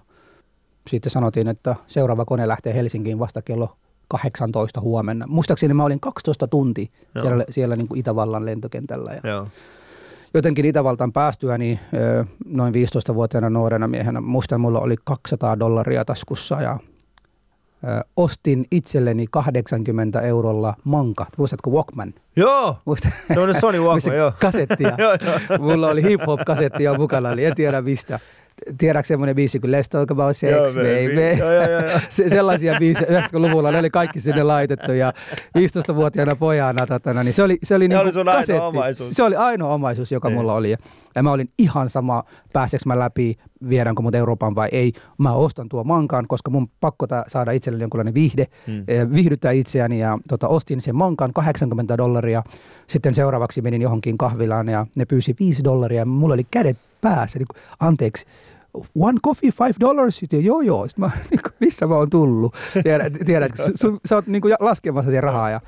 sitten sanottiin, että seuraava kone lähtee Helsinkiin vasta kello 18 huomenna. Muistaakseni mä olin 12 tuntia Joo. siellä, siellä niin kuin Itävallan lentokentällä. Ja Joo. jotenkin Itävaltaan päästyäni ö, noin 15-vuotiaana nuorena miehenä, muistan mulla oli 200 dollaria taskussa ja ostin itselleni 80 eurolla manka. Muistatko Walkman? Joo. Muistat? Se on Sony [LAUGHS] Walkman, joo. Kasettia. [LAUGHS] Joo, joo. Mulla oli hip-hop-kasetti jo mukana, eli en tiedä mistä. Tiedätkö semmoinen biisi kuin Let's Talk About Sex, Joo, baby? baby. Joo, joo, joo. [LAUGHS] Se, sellaisia biisejä 90-luvulla, ne oli kaikki sinne laitettu ja 15-vuotiaana pojana, totana, niin se oli, se oli, Se niinku oli sun ainoa kasetti. omaisuus. Se oli ainoa omaisuus, joka Niin. mulla oli. Ja mä olin ihan sama, pääseekö mä läpi, viedäänkö mut Euroopan vai ei. Mä ostan tuo mankaan, koska mun pakko ta- saada itselleni jonkunlainen viihde, Hmm. eh, viihdyttää itseäni ja tota, ostin sen mankan 80 dollaria. Sitten seuraavaksi menin johonkin kahvilaan ja ne pyysi 5 dollaria ja mulla oli kädet päässä. Niin kuin, anteeksi, one coffee, five dollars? Sitten, joo, joo. Sitten mä, [LAUGHS] niin kuin, missä mä oon tullut? Tiedät, tiedät, sä oot niin kuin laskemassa sen rahaa ja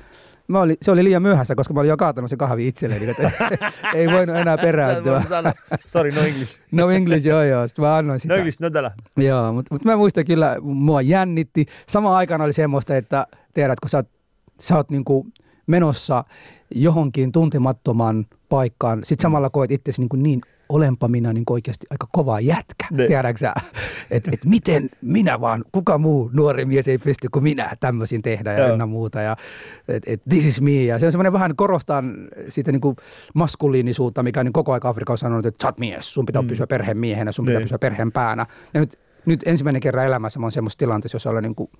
mä olin, se oli liian myöhässä, koska mä olin jo kaatanut sen kahvi itselleni, että [LAUGHS] ei voinut enää perääntyä. Sorry, no English. [LAUGHS] No English, joo joo, sitten mä annoin sitä. No English, no täällä. Joo, mutta mut mä muistan kyllä, mua jännitti. Samaan aikaan oli semmoista, että tiedät, kun sä oot, sä oot niinku menossa johonkin tuntemattoman paikkaan, sit samalla koet itsesi niinku niin olenpa minä niin oikeasti aika kova jätkä, Ne. tiedäksä? Että et miten minä vaan, kuka muu nuori mies ei pysty kuin minä tämmöisin tehdä ja ynnä muuta. Ja, et, et this is me. Ja se on semmoinen vähän korostaa sitä niin kuin maskuliinisuutta, mikä niin koko ajan Afrika on sanonut, että sä oot mies, sun pitää Mm. pysyä perheen miehenä, sun pitää Niin. pysyä perheen päänä. Ja nyt, nyt ensimmäinen kerran elämässä mä oon semmoisessa tilanteessa, jossa olen niin kuin,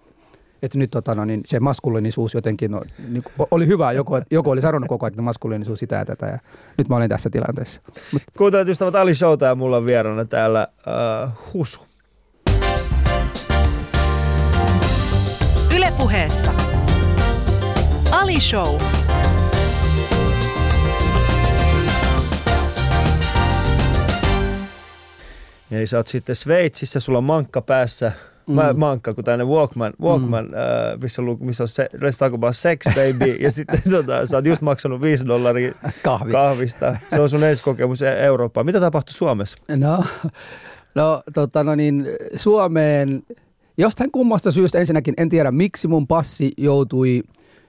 että nyt tota, no, niin se maskuliinisuus jotenkin no, niin oli hyvä. Joku, joku oli sanonut koko ajan, että maskuliinisuus sitä ja tätä. Ja nyt mä olen tässä tilanteessa. Mut, Kuuntelet ystävät Ali Showta ja mulla on vieraana täällä uh, Husu. Ylepuheessa Ali Show. Eli sä oot sitten Sveitsissä, sulla on mankka päässä. Mm. Mä, mankka, kun tänne Walkman, Walkman mm. äh, missä, on, missä on se, Let's talk about sex, baby. ja [LAUGHS] sitten tota, sä oot just maksanut 5 dollaria kahvi. kahvista. Se on sun ensikokemus E- Eurooppaan. Mitä tapahtui Suomessa? No, no, tota, no niin, Suomeen, jostain kummasta syystä ensinnäkin en tiedä, miksi mun passi joutui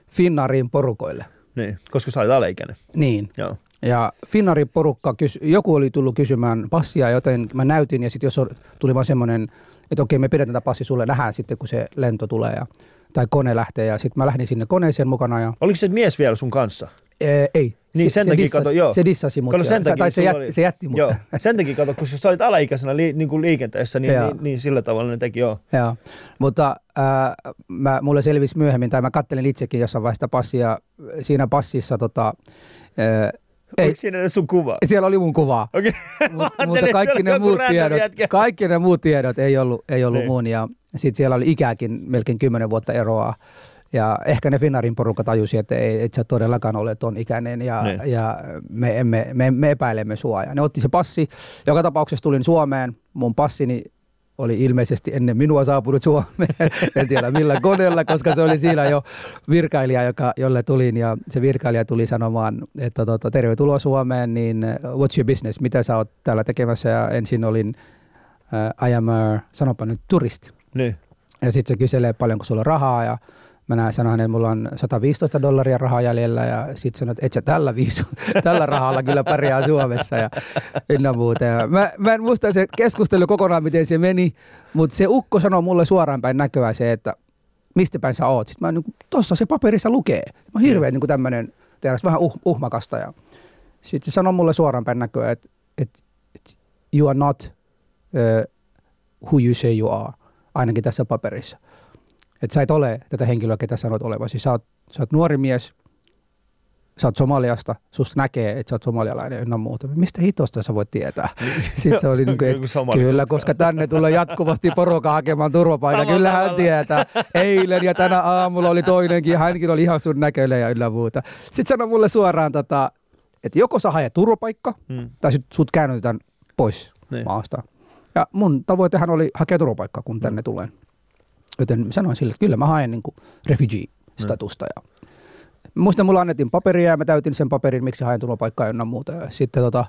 Finnariin porukoille. Niin, koska sä olit alaikäinen. Niin. Joo. Ja Finnarin porukka, joku oli tullut kysymään passia, joten mä näytin ja sitten jos tuli vaan semmoinen, että okei me pidetään tämä passi sulle, nähdään sitten kun se lento tulee ja, tai kone lähtee ja sitten mä lähdin sinne koneeseen mukana ja Oliko se mies vielä sun kanssa? ee, ei. Niin, sen takia kato, joo. Se dissasi mut. Kato, sen takia tai se, sulla jät, oli- se jätti mut. Joo, sen takia kato, kun sä olit alaikäisenä li, niin kuin liikenteessä, niin, niin, niin, sillä tavalla ne teki, joo. Joo, mutta äh, mä, mulle selvisi myöhemmin, tai mä kattelin itsekin jossain vaiheessa passia, siinä passissa tota, äh, ei, Oliko siinä sun kuva? siellä oli mun kuva, Okei. Mut, [LAUGHS] mutta kaikki ne, muut tiedot, jätkä. kaikki ne muut tiedot ei ollut, ei ollut Niin. mun, ja sitten siellä oli ikäkin melkein kymmenen vuotta eroa, ja ehkä ne Finnarin porukka tajusi, että ei, et sä todellakaan ole ton ikäinen ja, Niin. ja me, emme, me, me, epäilemme sua. Ja ne otti se passi. Joka tapauksessa tulin Suomeen. Mun passini oli ilmeisesti ennen minua saapunut Suomeen. [LAUGHS] En tiedä millä koneella, koska se oli siinä jo virkailija, joka, jolle tulin. Ja se virkailija tuli sanomaan, että tota, tervetuloa Suomeen, niin uh, what's your business? Mitä sä oot täällä tekemässä? Ja ensin olin, uh, I am a, sanopa nyt, turisti. Niin. Ja sitten se kyselee paljonko sulla on rahaa ja mä näin sanoin, että mulla on 115 dollaria rahaa jäljellä ja sitten sanoin, että et sä tällä, viisu, [LAUGHS] tällä rahalla kyllä pärjää Suomessa ja ynnä muuta. Ja mä, mä en muista se keskustelu kokonaan, miten se meni, mutta se ukko sanoi mulle suoraan päin näköä se, että mistä päin sä oot. Sitten mä niin tuossa se paperissa lukee. Mä oon hirveän niin tämmöinen, vähän uh, uhmakasta. Ja sitten se sanoi mulle suoraan päin näköä, että, että, että you are not uh, who you say you are, ainakin tässä paperissa. Että sä et ole tätä henkilöä, ketä sanot olevasi. Sä oot, sä oot nuori mies, sä oot Somaliasta, susta näkee, että sä oot somalialainen ynnä muuta. Mistä hitosta sä voit tietää? [LAUGHS] Sitten se oli niin kuin, että kyllä, koska tänne tulee jatkuvasti porukka hakemaan turvapaikkaa. Kyllä hän tavalla. tietää. Eilen ja tänä aamulla oli toinenkin, hänkin oli ihan sun näköinen ja ynnä muuta. Sitten sanoi mulle suoraan, tota, että joko sä haet turvapaikka, Mm. tai sit sut käännytetään pois Niin. maasta. Ja mun tavoitehan oli hakea turvapaikkaa, kun tänne tulen. Joten sanoin sille, että kyllä mä haen niin refugee-statusta. Ja muistan, mulla annettiin paperia ja mä täytin sen paperin, miksi haen turvapaikkaa ynnä muuta. Ja sitten tota,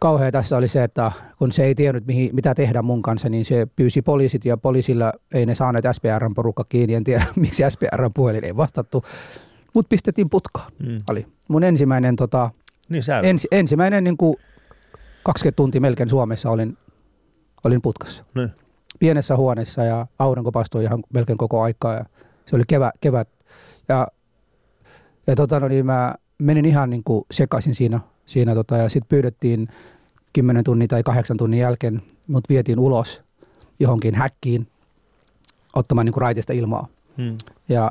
kauhea tässä oli se, että kun se ei tiennyt mihin, mitä tehdä mun kanssa, niin se pyysi poliisit ja poliisilla ei ne saaneet SPRn porukka kiinni. En tiedä, [LAUGHS] miksi SPRn puhelin ei vastattu. Mut pistettiin putkaan. Mm. Oli mun ensimmäinen tota, Niin sä Ensi, ensimmäinen niin kuin 20 tuntia melkein Suomessa olin, olin putkassa. Niin. Pienessä huoneessa ja aurinko paistoi ihan melkein koko aikaa ja se oli kevät. kevät. Ja, ja tota, no niin mä menin ihan niin kuin sekaisin siinä, siinä tota, ja sitten pyydettiin 10 tunnin tai 8 tunnin jälkeen, mut vietiin ulos johonkin häkkiin ottamaan niin kuin raitista ilmaa. Mm. Ja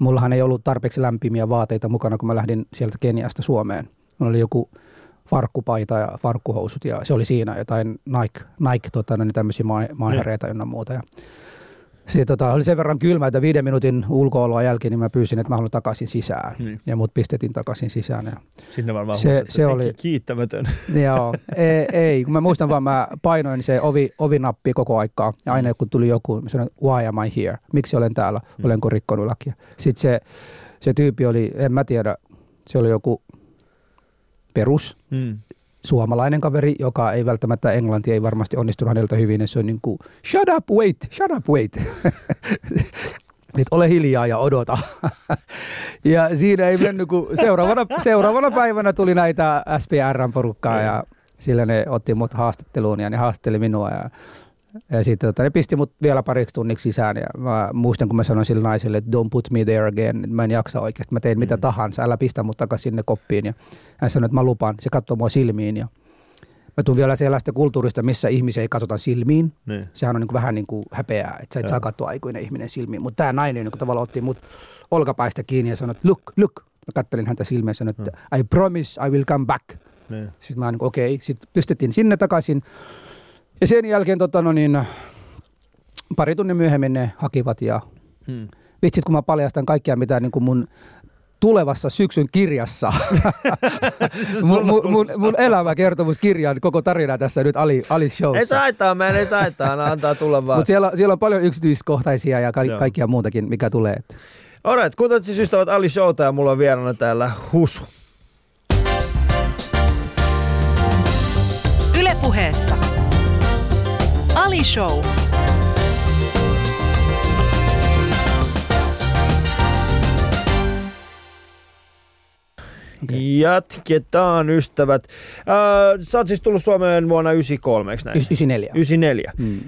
mullahan ei ollut tarpeeksi lämpimiä vaateita mukana, kun mä lähdin sieltä Keniasta Suomeen. Mulla oli joku farkkupaita ja farkkuhousut ja se oli siinä jotain Nike, Nike tota, no, niin tämmöisiä mai- maihareita ynnä muuta. Ja se tota, oli sen verran kylmä, että viiden minuutin ulkooloa jälkeen niin mä pyysin, että mä haluan takaisin sisään. Niin. Ja mut pistettiin takaisin sisään. Ja, Sinne varmaan Se- huusit, että se oli- kiittämätön. [LAUGHS] joo, ei, ei, kun mä muistan vaan, mä painoin se ovi, ovinappi koko aikaa. Ja aina kun tuli joku, mä sanoin, why am I here? Miksi olen täällä? Olenko rikkonut lakia? Sitten se se tyyppi oli, en mä tiedä, se oli joku perus Mm. suomalainen kaveri, joka ei välttämättä englanti ei varmasti onnistunut häneltä hyvin, ja se on niin kuin, shut up, wait, shut up, wait. [LAUGHS] Nyt ole hiljaa ja odota. [LAUGHS] ja siinä ei mennyt, kun seuraavana, seuraavana päivänä tuli näitä SPR-porukkaa ja sillä ne otti mut haastatteluun ja ne haastatteli minua ja ja sitten tota, ne pisti mut vielä pariksi tunniksi sisään ja mä muistan, kun mä sanoin sille naiselle, että don't put me there again, mä en jaksa oikeasti, mä teen mitä Mm. tahansa, älä pistä mut takaisin sinne koppiin. Ja hän sanoi, että mä lupaan, se katsoi mua silmiin ja mä tuun vielä sellaista kulttuurista, missä ihmisiä ei katsota silmiin. Niin. Sehän on niin kuin vähän niin kuin häpeää, että sä et Joo. saa katsoa aikuinen ihminen silmiin. Mutta tämä nainen niin kuin tavallaan otti mut olkapäistä kiinni ja sanoi, että look, look. Mä kattelin häntä silmiin ja sanoin, että I promise I will come back. Niin. Sitten mä niin okei, okay. sitten pistettiin sinne takaisin. Ja sen jälkeen tota, no niin, pari tunnin myöhemmin ne hakivat ja Mm. vitsit kun mä paljastan kaikkea mitä niin kuin mun tulevassa syksyn kirjassa, [LAUGHS] mun, mun, mun, mun elämäkertomuskirjan koko tarina tässä nyt Ali, Ali Ei Showssa. saittaa, meidän ei saittaa, anna antaa tulla vaan. Mutta siellä, siellä on paljon yksityiskohtaisia ja ka- Joo. kaikkia muutakin, mikä tulee. Alright, kuuntelut siis ystävät Ali Showta ja mulla on vieraana täällä Husu. Ylepuheessa Ali Show. Okei. Jatketaan ystävät. Äh, sä oot siis tullut Suomeen vuonna 93, eikö näin? Ys- 94. 94. Mm. Äh,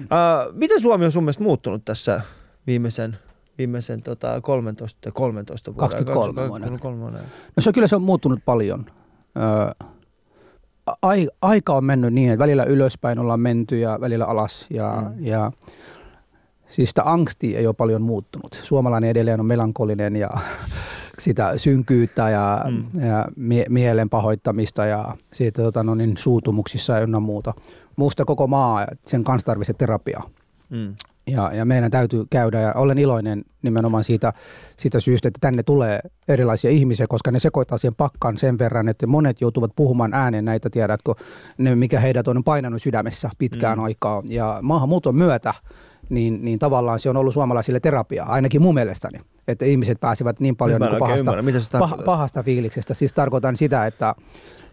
miten Suomi on sun mielestä muuttunut tässä viimeisen, viimeisen tota 13, 13 vuoden? 23 vuonna. 23 vuonna. No se on kyllä se on muuttunut paljon. Ö, ai, aika on mennyt niin, että välillä ylöspäin ollaan menty ja välillä alas. Ja, mm. ja siis sitä angstia ei ole paljon muuttunut. Suomalainen edelleen on melankolinen ja [LAUGHS] sitä synkyyttä ja, mm. ja mie- mielen pahoittamista ja siitä tota, no niin, suutumuksissa ja ynnä muuta. Muusta koko maa, sen kanssa tarvitsee terapiaa. Mm. Ja, ja meidän täytyy käydä ja olen iloinen nimenomaan siitä, siitä syystä, että tänne tulee erilaisia ihmisiä, koska ne sekoittaa siihen pakkaan sen verran, että monet joutuvat puhumaan ääneen näitä, tiedätkö, ne, mikä heidät on painanut sydämessä pitkään Mm. aikaa. Ja maahanmuuton myötä, niin, niin tavallaan se on ollut suomalaisille terapiaa, ainakin mun mielestäni, että ihmiset pääsevät niin paljon Mä en niin pahasta, pah, pahasta fiiliksestä. Siis tarkoitan sitä, että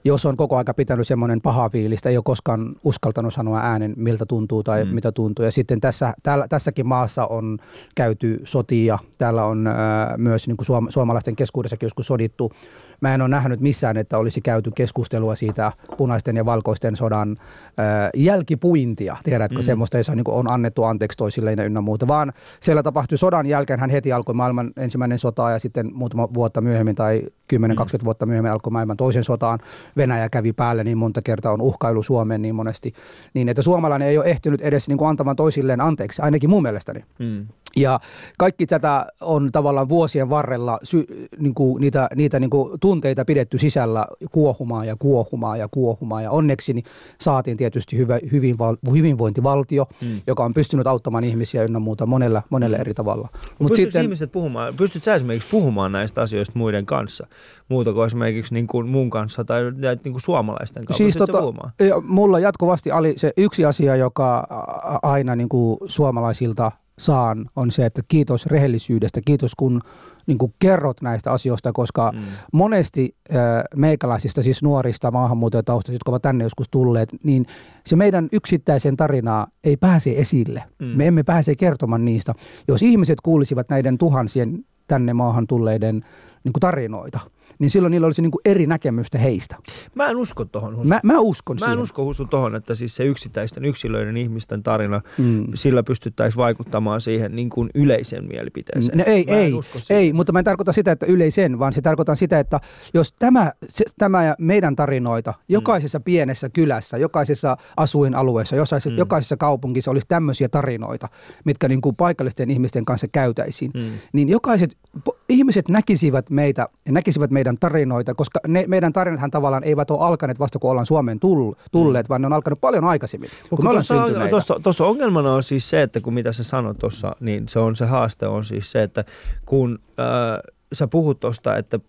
jos on koko aika pitänyt semmoinen paha fiilistä, ei ole koskaan uskaltanut sanoa äänen, miltä tuntuu tai Mm. mitä tuntuu. Ja sitten tässä, täällä, tässäkin maassa on käyty sotia. Täällä on äh, myös niin kuin suom- suomalaisten keskuudessakin joskus sodittu. Mä en ole nähnyt missään, että olisi käyty keskustelua siitä punaisten ja valkoisten sodan äh, jälkipuintia. Tiedätkö Mm. mm. semmoista, jossa niin on annettu anteeksi toisilleen ynnä muuta. Vaan siellä tapahtui sodan jälkeen, hän heti alkoi maailman ensimmäinen sota ja sitten muutama vuotta myöhemmin tai 10-20 vuotta myöhemmin alkoi maailman toisen sotaan. Venäjä kävi päälle niin monta kertaa, on uhkailu Suomeen niin monesti. Niin että suomalainen ei ole ehtinyt edes niin kuin antamaan toisilleen anteeksi, ainakin mun mielestäni. Mm. Ja kaikki tätä on tavallaan vuosien varrella sy, niin kuin niitä, niitä niin kuin tunteita pidetty sisällä kuohumaan ja kuohumaan ja kuohumaan. Ja onneksi niin saatiin tietysti hyvä, hyvinval, hyvinvointivaltio, Mm. joka on pystynyt auttamaan ihmisiä ynnä muuta monella, monella eri tavalla. Mut Mut sitten... ihmiset puhumaan, pystyt sä esimerkiksi puhumaan näistä asioista muiden kanssa, muuta kuin esimerkiksi niin kuin mun kanssa tai niin kuin suomalaisten kanssa? Siis tota, puhumaan? mulla jatkuvasti oli se yksi asia, joka aina niin kuin suomalaisilta saan, on se, että kiitos rehellisyydestä, kiitos kun niin kuin kerrot näistä asioista, koska Mm. monesti äh, meikäläisistä, siis nuorista maahanmuuttajataustaisista, jotka ovat tänne joskus tulleet, niin se meidän yksittäisen tarinaa ei pääse esille. Mm. Mm. Me emme pääse kertomaan niistä. Jos ihmiset kuulisivat näiden tuhansien tänne maahan tulleiden niin kuin tarinoita, niin silloin niillä olisi niin kuin eri näkemystä heistä. Mä en usko tohon. Husu. Mä, mä uskon Mä siihen. en usko Husu tohon, että siis se yksittäisten yksilöiden ihmisten tarina, Mm. sillä pystyttäisiin vaikuttamaan siihen niin kuin yleisen mielipiteeseen. No ei, Mä ei, siihen. ei, mutta mä en tarkoita sitä, että yleisen, vaan se tarkoittaa sitä, että jos tämä, se, tämä ja meidän tarinoita jokaisessa pienessä kylässä, jokaisessa asuinalueessa, jokaisessa, Mm. mm. jokaisessa kaupungissa olisi tämmöisiä tarinoita, mitkä niin kuin paikallisten ihmisten kanssa käytäisiin, Mm. niin jokaiset ihmiset näkisivät meitä ja näkisivät meidän tarinoita, koska ne, meidän tarinathan tavallaan eivät ole alkaneet vasta kun ollaan Suomeen tull, tulleet, mm. vaan ne on alkanut paljon aikaisemmin, kun, me ollaan tuossa, ongelmana on siis se, että kun mitä sä sanot tuossa, niin se on se haaste on siis se, että kun äh, sä puhut tuosta, että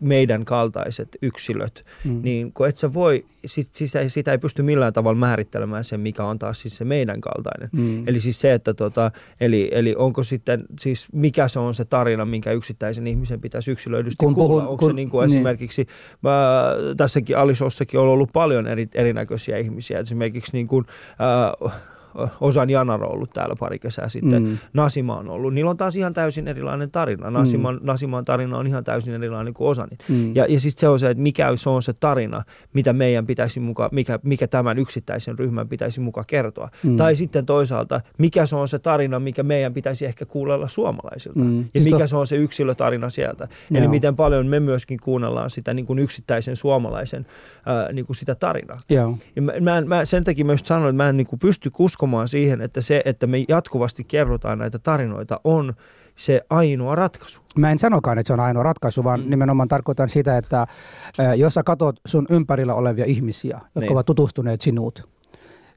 meidän kaltaiset yksilöt, mm. niin kun et sä voi, sit, sitä, sitä ei pysty millään tavalla määrittelemään sen, mikä on taas siis se meidän kaltainen. Mm. Eli siis se, että tota, eli, eli onko sitten, siis mikä se on se tarina, minkä yksittäisen ihmisen pitäisi yksilöidysti kun kuulla. Puhun, onko kun, se niin kuin niin. esimerkiksi, mä, tässäkin Alisossakin on ollut paljon eri, erinäköisiä ihmisiä, esimerkiksi niin kuin, äh, Osan Janar on ollut täällä pari kesää sitten, mm. Nasima on ollut. Niillä on taas ihan täysin erilainen tarina. Nasiman, mm. Nasiman tarina on ihan täysin erilainen kuin Osanin. Mm. Ja, ja sitten se on se, että mikä se on se tarina, mitä meidän pitäisi muka, mikä, mikä tämän yksittäisen ryhmän pitäisi muka kertoa. Mm. Tai sitten toisaalta, mikä se on se tarina, mikä meidän pitäisi ehkä kuunnella suomalaisilta. Mm. Ja siis mikä to... se on se yksilötarina sieltä. Joo. Eli miten paljon me myöskin kuunnellaan sitä niin kuin yksittäisen suomalaisen ää, niin kuin sitä tarinaa. Joo. Ja mä, mä, mä, sen takia mä just sanoin, että mä en niin kuin pysty kus uskomaan siihen, että se, että me jatkuvasti kerrotaan näitä tarinoita, on se ainoa ratkaisu. Mä en sanokaan, että se on ainoa ratkaisu, vaan mm. nimenomaan tarkoitan sitä, että jos sä katsot sun ympärillä olevia ihmisiä, jotka niin. ovat tutustuneet sinuut,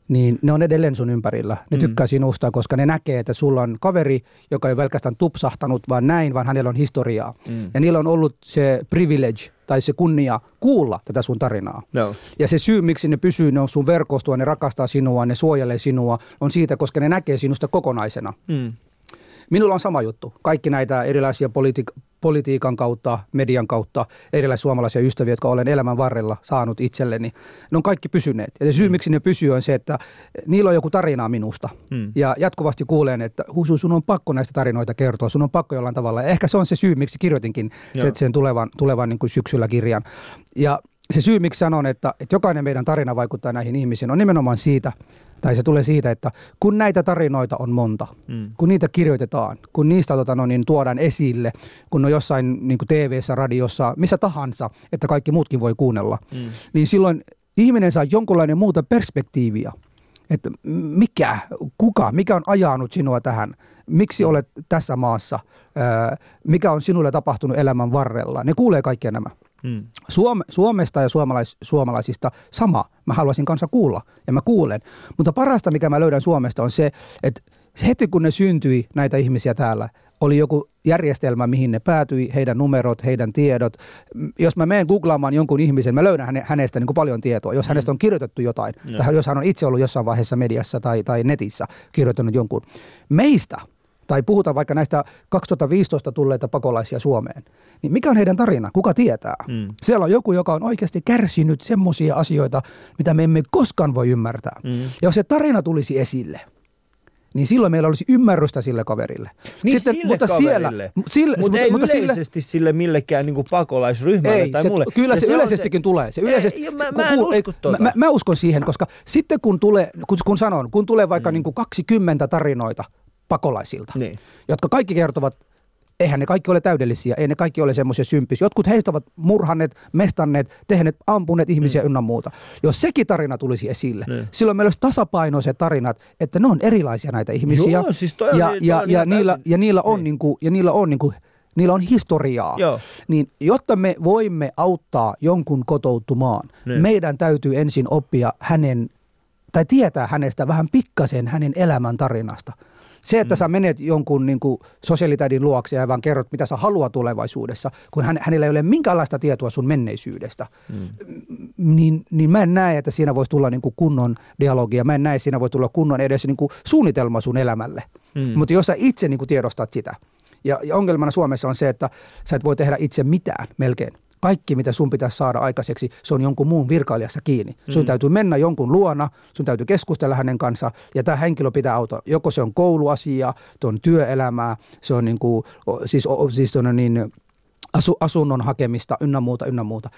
niin ne on edelleen sun ympärillä. Ne mm. tykkää sinusta, koska ne näkee, että sulla on kaveri, joka ei pelkästään tupsahtanut vaan näin, vaan hänellä on historiaa. Mm. Ja niillä on ollut se privilege tai se kunnia kuulla tätä sun tarinaa. No. Ja se syy, miksi ne pysyy, ne on sun verkostoa, ne rakastaa sinua, ne suojelee sinua, on siitä, koska ne näkee sinusta kokonaisena. Mm. Minulla on sama juttu. Kaikki näitä erilaisia politi- politiikan kautta, median kautta, erilaisia suomalaisia ystäviä, jotka olen elämän varrella saanut itselleni, ne on kaikki pysyneet. Ja se syy, mm. miksi ne pysyy, on se, että niillä on joku tarina minusta. Mm. Ja jatkuvasti kuulen, että Husu, sun on pakko näistä tarinoita kertoa, sun on pakko jollain tavalla. Ja ehkä se on se syy, miksi kirjoitinkin sen, sen tulevan, tulevan niin kuin syksyllä kirjan. Ja se syy, miksi sanon, että, että jokainen meidän tarina vaikuttaa näihin ihmisiin, on nimenomaan siitä, tai se tulee siitä, että kun näitä tarinoita on monta, mm. kun niitä kirjoitetaan, kun niistä tota, no, niin, tuodaan esille, kun on jossain niin TV-ssä, radiossa, missä tahansa, että kaikki muutkin voi kuunnella, mm. niin silloin ihminen saa jonkunlainen muuta perspektiiviä. Että mikä, kuka, mikä on ajanut sinua tähän, miksi olet tässä maassa, mikä on sinulle tapahtunut elämän varrella. Ne kuulee kaikkia nämä. Mm. Suom- Suomesta ja suomalais- suomalaisista sama. Mä haluaisin kanssa kuulla ja mä kuulen. Mutta parasta, mikä mä löydän Suomesta on se, että heti kun ne syntyi näitä ihmisiä täällä, oli joku järjestelmä, mihin ne päätyi, heidän numerot, heidän tiedot. Jos mä menen googlaamaan jonkun ihmisen, mä löydän hänestä niin kuin paljon tietoa. Jos mm. hänestä on kirjoitettu jotain, no. tai jos hän on itse ollut jossain vaiheessa mediassa tai, tai netissä kirjoittanut jonkun. Meistä – tai puhutaan vaikka näistä 2015 tulleita pakolaisia Suomeen, niin mikä on heidän tarina? Kuka tietää? Mm. Siellä on joku, joka on oikeasti kärsinyt semmoisia asioita, mitä me emme koskaan voi ymmärtää. Mm. Ja jos se tarina tulisi esille, niin silloin meillä olisi ymmärrystä sille kaverille. Niin Sitten, sille mutta kaverille. Siellä, sille, mutta, ei mutta yleisesti sille, sille millekään niin kuin pakolaisryhmälle ei, tai se, mulle. Kyllä se, se yleisestikin se, tulee. Se yleisesti, ei, mä, mä, en usko tuota. mä, mä, uskon siihen, koska sitten kun tulee, kun, kun sanon, kun tulee vaikka mm. niin kuin 20 tarinoita pakolaisilta, niin. jotka kaikki kertovat, eihän ne kaikki ole täydellisiä, ei ne kaikki ole semmoisia sympisiä. Jotkut heistä ovat murhanneet, mestanneet, tehneet, ampuneet ihmisiä mm. ynnä muuta. Jos sekin tarina tulisi esille, niin. silloin meillä olisi tasapainoiset tarinat, että ne on erilaisia näitä ihmisiä. Joo, siis toi on, ja, toi ja, ja, niillä, ja niillä on, niin. niinku, ja niillä on niinku, niillä on historiaa. Joo. Niin jotta me voimme auttaa jonkun kotoutumaan, niin. meidän täytyy ensin oppia hänen, tai tietää hänestä vähän pikkasen hänen elämän tarinasta. Se, että mm. sä menet jonkun niin kuin sosiaalitädin luokse ja vaan kerrot, mitä sä haluat tulevaisuudessa, kun hän, hänellä ei ole minkäänlaista tietoa sun menneisyydestä, mm. niin, niin mä en näe, että siinä voisi tulla niin kuin kunnon dialogia. Mä en näe, että siinä voi tulla kunnon edes niin kuin suunnitelma sun elämälle. Mm. Mutta jos sä itse niin kuin tiedostat sitä, ja, ja ongelmana Suomessa on se, että sä et voi tehdä itse mitään melkein kaikki, mitä sun pitäisi saada aikaiseksi, se on jonkun muun virkailijassa kiinni. Sun mm. täytyy mennä jonkun luona, sun täytyy keskustella hänen kanssa ja tämä henkilö pitää auttaa. Joko se on kouluasia, se on työelämää, se on niin kuin, siis, siis niin, asu, asunnon hakemista ynnä muuta, ynnä muuta.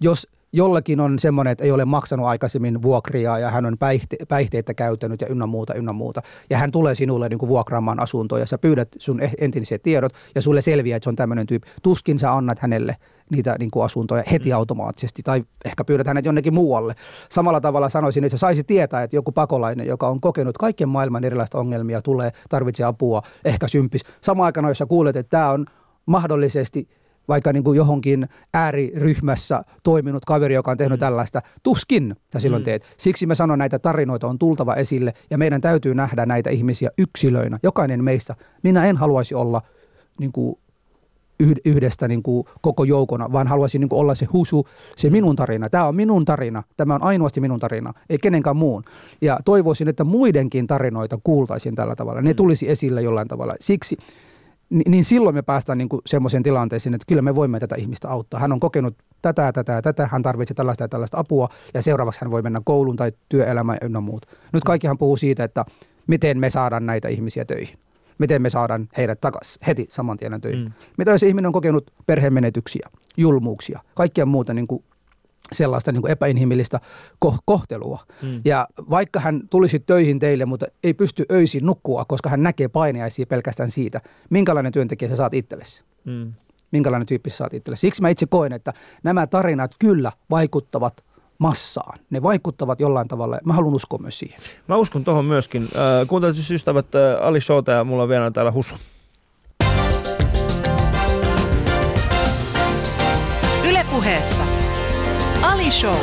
Jos jollakin on semmoinen, että ei ole maksanut aikaisemmin vuokria ja hän on päihte, päihteitä käyttänyt ja ynnä muuta, ynnä muuta. Ja hän tulee sinulle niin kuin vuokraamaan asuntoa ja sä pyydät sun eh, entiset tiedot ja sulle selviää, että se on tämmöinen tyyppi. Tuskin sä annat hänelle niitä niin kuin asuntoja heti mm. automaattisesti tai ehkä pyydät hänet jonnekin muualle. Samalla tavalla sanoisin, että sä saisi tietää, että joku pakolainen, joka on kokenut kaiken maailman erilaista ongelmia, tulee, tarvitsee apua, ehkä sympis. Samaan aikaan, jos sä kuulet, että tämä on mahdollisesti vaikka niin kuin johonkin ääriryhmässä toiminut kaveri, joka on tehnyt mm. tällaista, tuskin ja silloin mm. teet. Siksi mä sanon, näitä tarinoita on tultava esille ja meidän täytyy nähdä näitä ihmisiä yksilöinä. Jokainen meistä, minä en haluaisi olla niin kuin yhdestä niin kuin koko joukona, vaan haluaisin niin kuin olla se husu, se minun tarina. Tämä on minun tarina, tämä on ainoasti minun tarina, ei kenenkään muun. Ja toivoisin, että muidenkin tarinoita kuultaisiin tällä tavalla. Ne tulisi esille jollain tavalla. Siksi niin silloin me päästään niin semmoiseen tilanteeseen, että kyllä me voimme tätä ihmistä auttaa. Hän on kokenut tätä, tätä ja tätä, hän tarvitsee tällaista ja tällaista apua ja seuraavaksi hän voi mennä kouluun tai työelämään ynnä muut. Nyt kaikkihan puhuu siitä, että miten me saadaan näitä ihmisiä töihin. Miten me saadaan heidät takaisin heti saman tien töihin. Mm. Mitä jos ihminen on kokenut perhemenetyksiä, julmuuksia, kaikkea muuta niin kuin sellaista niin kuin epäinhimillistä ko- kohtelua. Mm. Ja vaikka hän tulisi töihin teille, mutta ei pysty öisin nukkua, koska hän näkee paineaisia pelkästään siitä, minkälainen työntekijä sä saat itsellesi. Mm. Minkälainen tyyppi sä saat itsellesi. Siksi mä itse koen, että nämä tarinat kyllä vaikuttavat massaan. Ne vaikuttavat jollain tavalla. Mä haluan uskoa myös siihen. Mä uskon tuohon myöskin. Äh, kuuntelut siis ystävät äh, Ali Showta ja mulla on vielä täällä Husu. Ylepuheessa Show.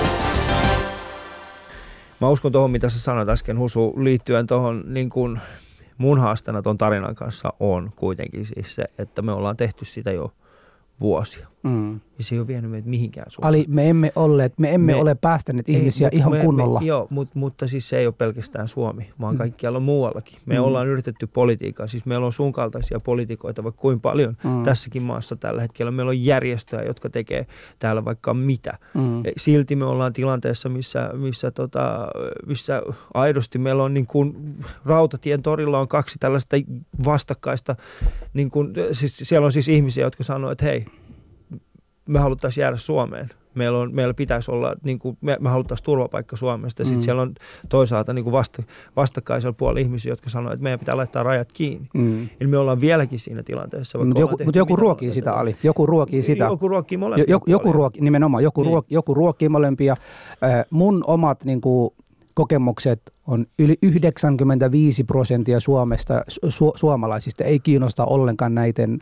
Mä uskon tuohon, mitä sä sanoit äsken Husu, liittyen tuohon niin kuin mun haasteena tuon tarinan kanssa on kuitenkin siis se, että me ollaan tehty sitä jo vuosia. Mm. Ja se ei ole vienyt meitä mihinkään suuntaan. Ali, me emme olleet, me emme me, ole päästäneet ihmisiä ei, ihan me, kunnolla. Me, joo, mutta, mutta siis se ei ole pelkästään Suomi, vaan mm. kaikkialla muuallakin. Me mm. ollaan yritetty politiikkaa, siis meillä on sun kaltaisia politiikoita vaikka kuin paljon mm. tässäkin maassa tällä hetkellä. Meillä on järjestöjä, jotka tekee täällä vaikka mitä. Mm. Silti me ollaan tilanteessa, missä, missä, tota, missä aidosti meillä on niin kuin Rautatien torilla on kaksi tällaista vastakkaista, niin kuin, siis siellä on siis ihmisiä, jotka sanoo, että hei, me haluttaisiin jäädä Suomeen. Meillä, on, meillä pitäisi olla, niin kuin, me, me haluttaisiin turvapaikka Suomesta. Ja sitten mm. siellä on toisaalta niin kuin vasta, vastakkaisella puolella ihmisiä, jotka sanoo, että meidän pitää laittaa rajat kiinni. Mm. Eli me ollaan vieläkin siinä tilanteessa. Mutta joku, mutta joku ruokii sitä, Ali. Joku ruokii sitä. Joku ruokkii molempia. Joku, joku ruokii, nimenomaan, joku, niin. ruok, joku ruokkii molempia. Äh, mun omat niin kuin, kokemukset on yli 95 prosenttia Suomesta, su, suomalaisista ei kiinnosta ollenkaan näiden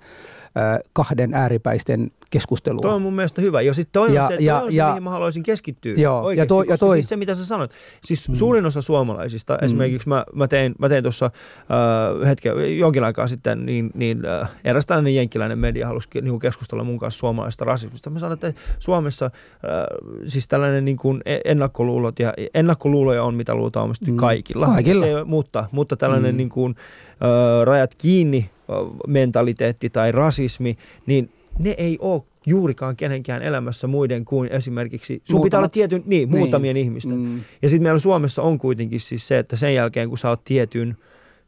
kahden ääripäisten keskustelua. Tuo on mun mielestä hyvä. Ja sitten toi ja, on se, toi ja, on se ja, mihin mä haluaisin keskittyä joo, oikeasti, ja toi, ja toi, siis se, mitä sä sanot. Siis mm. suurin osa suomalaisista, mm. esimerkiksi mä, mä tein, mä tein tuossa äh, hetken, jonkin aikaa sitten, niin, niin äh, eräs tällainen jenkkiläinen media halusi niin keskustella mun kanssa suomalaisesta rasismista. Mä sanoin, että Suomessa äh, siis tällainen niin kuin ennakkoluulot ja ennakkoluuloja on, mitä luultaan mm. Kaikilla. Kaikilla. Se, mutta, mutta tällainen mm. niin kuin, äh, rajat kiinni mentaliteetti tai rasismi, niin ne ei ole juurikaan kenenkään elämässä muiden kuin esimerkiksi, sun Muutamat. pitää olla tietyn, niin, niin. muutamien ihmisten. Mm. Ja sitten meillä Suomessa on kuitenkin siis se, että sen jälkeen kun sä oot tietyn,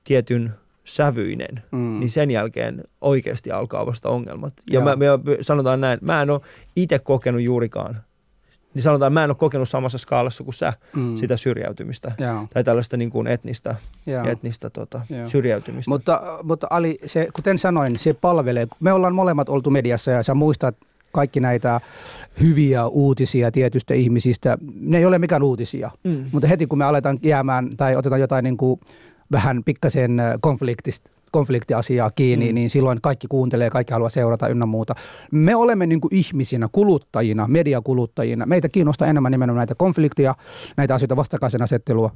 tietyn sävyinen, mm. niin sen jälkeen oikeasti alkaa vasta ongelmat. Ja mä, me sanotaan näin, mä en ole itse kokenut juurikaan niin sanotaan, että mä en ole kokenut samassa skaalassa kuin sä mm. sitä syrjäytymistä Joo. tai tällaista niin kuin etnistä, etnistä tota, syrjäytymistä. Mutta, mutta Ali, se, kuten sanoin, se palvelee. Me ollaan molemmat oltu mediassa ja sä muistat kaikki näitä hyviä uutisia tietystä ihmisistä. Ne ei ole mikään uutisia, mm. mutta heti kun me aletaan jäämään tai otetaan jotain niin kuin vähän pikkasen konfliktista, konfliktiasiaa kiinni, mm. niin silloin kaikki kuuntelee, kaikki haluaa seurata ynnä muuta. Me olemme niin kuin ihmisinä, kuluttajina, mediakuluttajina. Meitä kiinnostaa enemmän nimenomaan näitä konflikteja, näitä asioita vastakkaisen asettelua.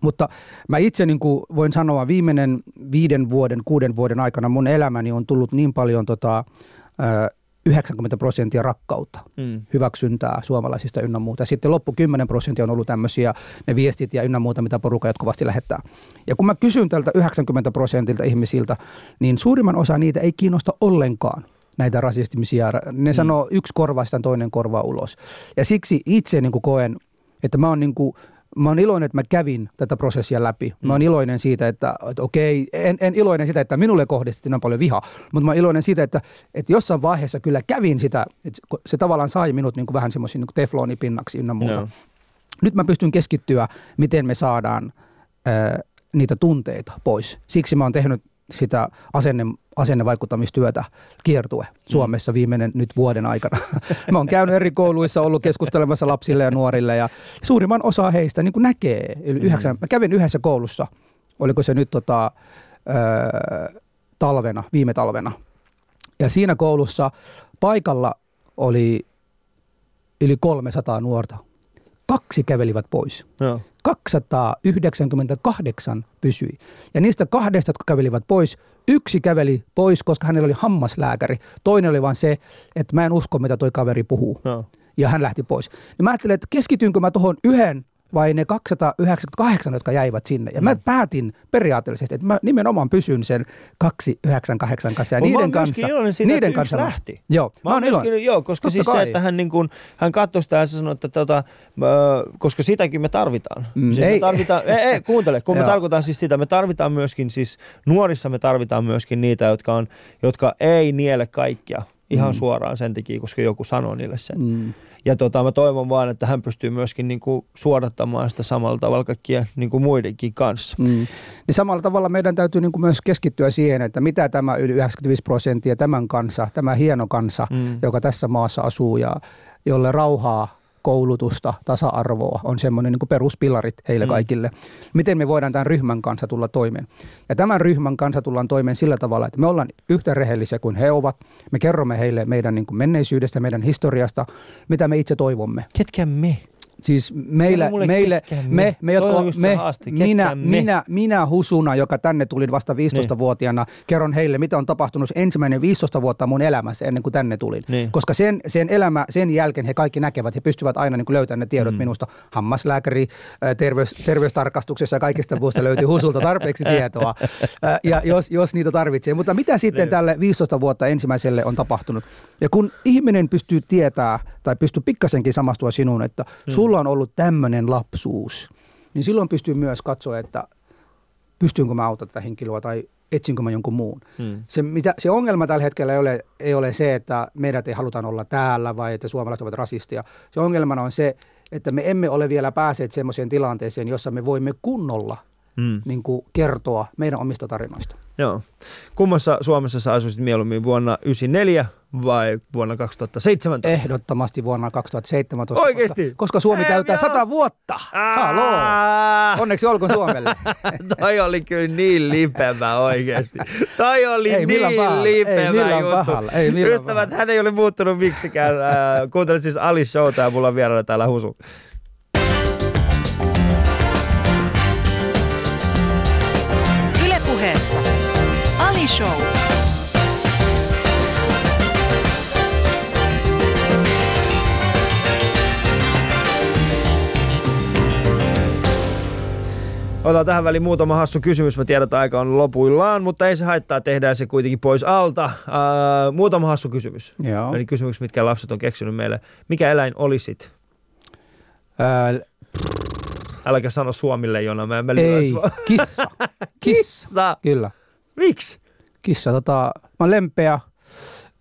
Mutta mä itse niin kuin voin sanoa, viimeinen viiden vuoden, kuuden vuoden aikana mun elämäni on tullut niin paljon tota, 90 prosenttia rakkautta, mm. hyväksyntää suomalaisista ynnä muuta. Sitten loppu 10 prosenttia on ollut tämmöisiä ne viestit ja ynnä muuta, mitä porukka jatkuvasti lähettää. Ja kun mä kysyn tältä 90 prosentilta ihmisiltä, niin suurimman osa niitä ei kiinnosta ollenkaan näitä rasistimisia. Ne mm. sanoo yksi korvaa, sitten toinen korvaa ulos. Ja siksi itse niin kuin koen, että mä oon niin kuin – mä oon iloinen, että mä kävin tätä prosessia läpi. Mä oon mm. iloinen siitä, että, että okei, en, en iloinen sitä, että minulle kohdistettiin niin paljon vihaa, mutta mä oon iloinen siitä, että, että jossain vaiheessa kyllä kävin sitä, että se tavallaan sai minut niin kuin vähän semmoisiin niin teflonipinnaksi ynnä muuta. No. Nyt mä pystyn keskittyä, miten me saadaan ää, niitä tunteita pois. Siksi mä oon tehnyt sitä asenne, asennevaikuttamistyötä kiertue Suomessa viimeinen nyt vuoden aikana. [LAUGHS] Mä oon käynyt eri kouluissa, ollut keskustelemassa lapsille ja nuorille ja suurimman osa heistä niin näkee. Yli yhdeksän, mä kävin yhdessä koulussa, oliko se nyt tota, ö, talvena, viime talvena. Ja siinä koulussa paikalla oli yli 300 nuorta. Kaksi kävelivät pois. Joo. 298 pysyi. Ja niistä kahdesta, jotka kävelivät pois, yksi käveli pois, koska hänellä oli hammaslääkäri. Toinen oli vain se, että mä en usko, mitä toi kaveri puhuu. No. Ja hän lähti pois. Niin mä ajattelin, että keskitynkö mä tuohon yhden vai ne 298, jotka jäivät sinne. Ja mä Mm. päätin periaatteellisesti, että mä nimenomaan pysyn sen 298 kanssa. Ja Mut mä niiden oon myöskin kanssa, iloinen siitä, niiden että yksi kanssa lähti. Joo, Mä, mä, oon myöskin, iloinen. Joo, koska Totta siis se, kai. että hän, niin kuin, hän katsoi sitä ja se sanoi, että tota, koska sitäkin me tarvitaan. Mm, siis ei. me tarvitaan [LAUGHS] ei, ei, kuuntele, kun me tarkoitan siis sitä, me tarvitaan myöskin siis, nuorissa me tarvitaan myöskin niitä, jotka, on, jotka ei niele kaikkia ihan mm. suoraan sen takia, koska joku sanoo niille sen. Mm. Ja tota, mä toivon vaan, että hän pystyy myöskin niin kuin, suodattamaan sitä samalla tavalla kaikkien niin kuin muidenkin kanssa. Mm. Niin samalla tavalla meidän täytyy niin kuin myös keskittyä siihen, että mitä tämä yli 95 prosenttia tämän kansa, tämä hieno kansa, mm. joka tässä maassa asuu ja jolle rauhaa, koulutusta, tasa-arvoa on semmoinen niin peruspilarit heille mm. kaikille. Miten me voidaan tämän ryhmän kanssa tulla toimeen? Ja tämän ryhmän kanssa tullaan toimeen sillä tavalla, että me ollaan yhtä rehellisiä kuin he ovat. Me kerromme heille meidän niin kuin menneisyydestä, meidän historiasta, mitä me itse toivomme. Ketkä me? Siis meillä, meille, me? me, jotka, me, haaste, minä, me? minä, minä husuna, joka tänne tulin vasta 15-vuotiaana, kerron heille, mitä on tapahtunut ensimmäinen 15 vuotta mun elämässä ennen kuin tänne tulin. Niin. Koska sen, sen elämä, sen jälkeen he kaikki näkevät, he pystyvät aina niin kuin löytämään ne tiedot mm. minusta. Hammaslääkäri, ää, terveys, terveystarkastuksessa ja kaikista muusta löytyy husulta tarpeeksi tietoa, ää, ja jos, jos niitä tarvitsee. Mutta mitä sitten Niin. tälle 15 vuotta ensimmäiselle on tapahtunut? Ja kun ihminen pystyy tietää tai pystyy pikkasenkin samastua sinuun, että Mm. sulla on ollut tämmöinen lapsuus, niin silloin pystyy myös katsoa, että pystynkö mä auttamaan tätä henkilöä tai etsinkö mä jonkun muun. Mm. Se, mitä, se ongelma tällä hetkellä ei ole, ei ole se, että meidät ei haluta olla täällä vai että suomalaiset ovat rasistia. Se ongelmana on se, että me emme ole vielä päässeet semmoiseen tilanteeseen, jossa me voimme kunnolla Mm. niin kuin kertoa meidän omista tarinoista. Joo. Kummassa Suomessa sä asuisit mieluummin vuonna 1994 vai vuonna 2017? Ehdottomasti vuonna 2017. Oikeesti? Koska, koska Suomi Ei, täyttää minä- 100 vuotta. Haloo. Onneksi olkoon Suomelle. [LAUGHS] Toi oli kyllä niin lipevä oikeesti. Toi oli Ei niin pahalla, ei lipevä millään juttu. pahalla, ei Ystävät, pahalla. hän ei ole muuttunut miksikään. Kuuntelet siis Ali Showta ja mulla on vieraana täällä Husu. Show. Otan tähän väliin muutama hassu kysymys. Mä tiedän, että aika on lopuillaan, mutta ei se haittaa, tehdään se kuitenkin pois alta. Äh, muutama hassu kysymys. Joo. Eli kysymys, mitkä lapset on keksinyt meille. Mikä eläin olisit? Öö, Äläkä sano Suomille, Jona. Mä en ei, kissa. Kissa. [LAUGHS] Kissa! Kyllä. Miksi? Kissa, tota, mä oon lempeä,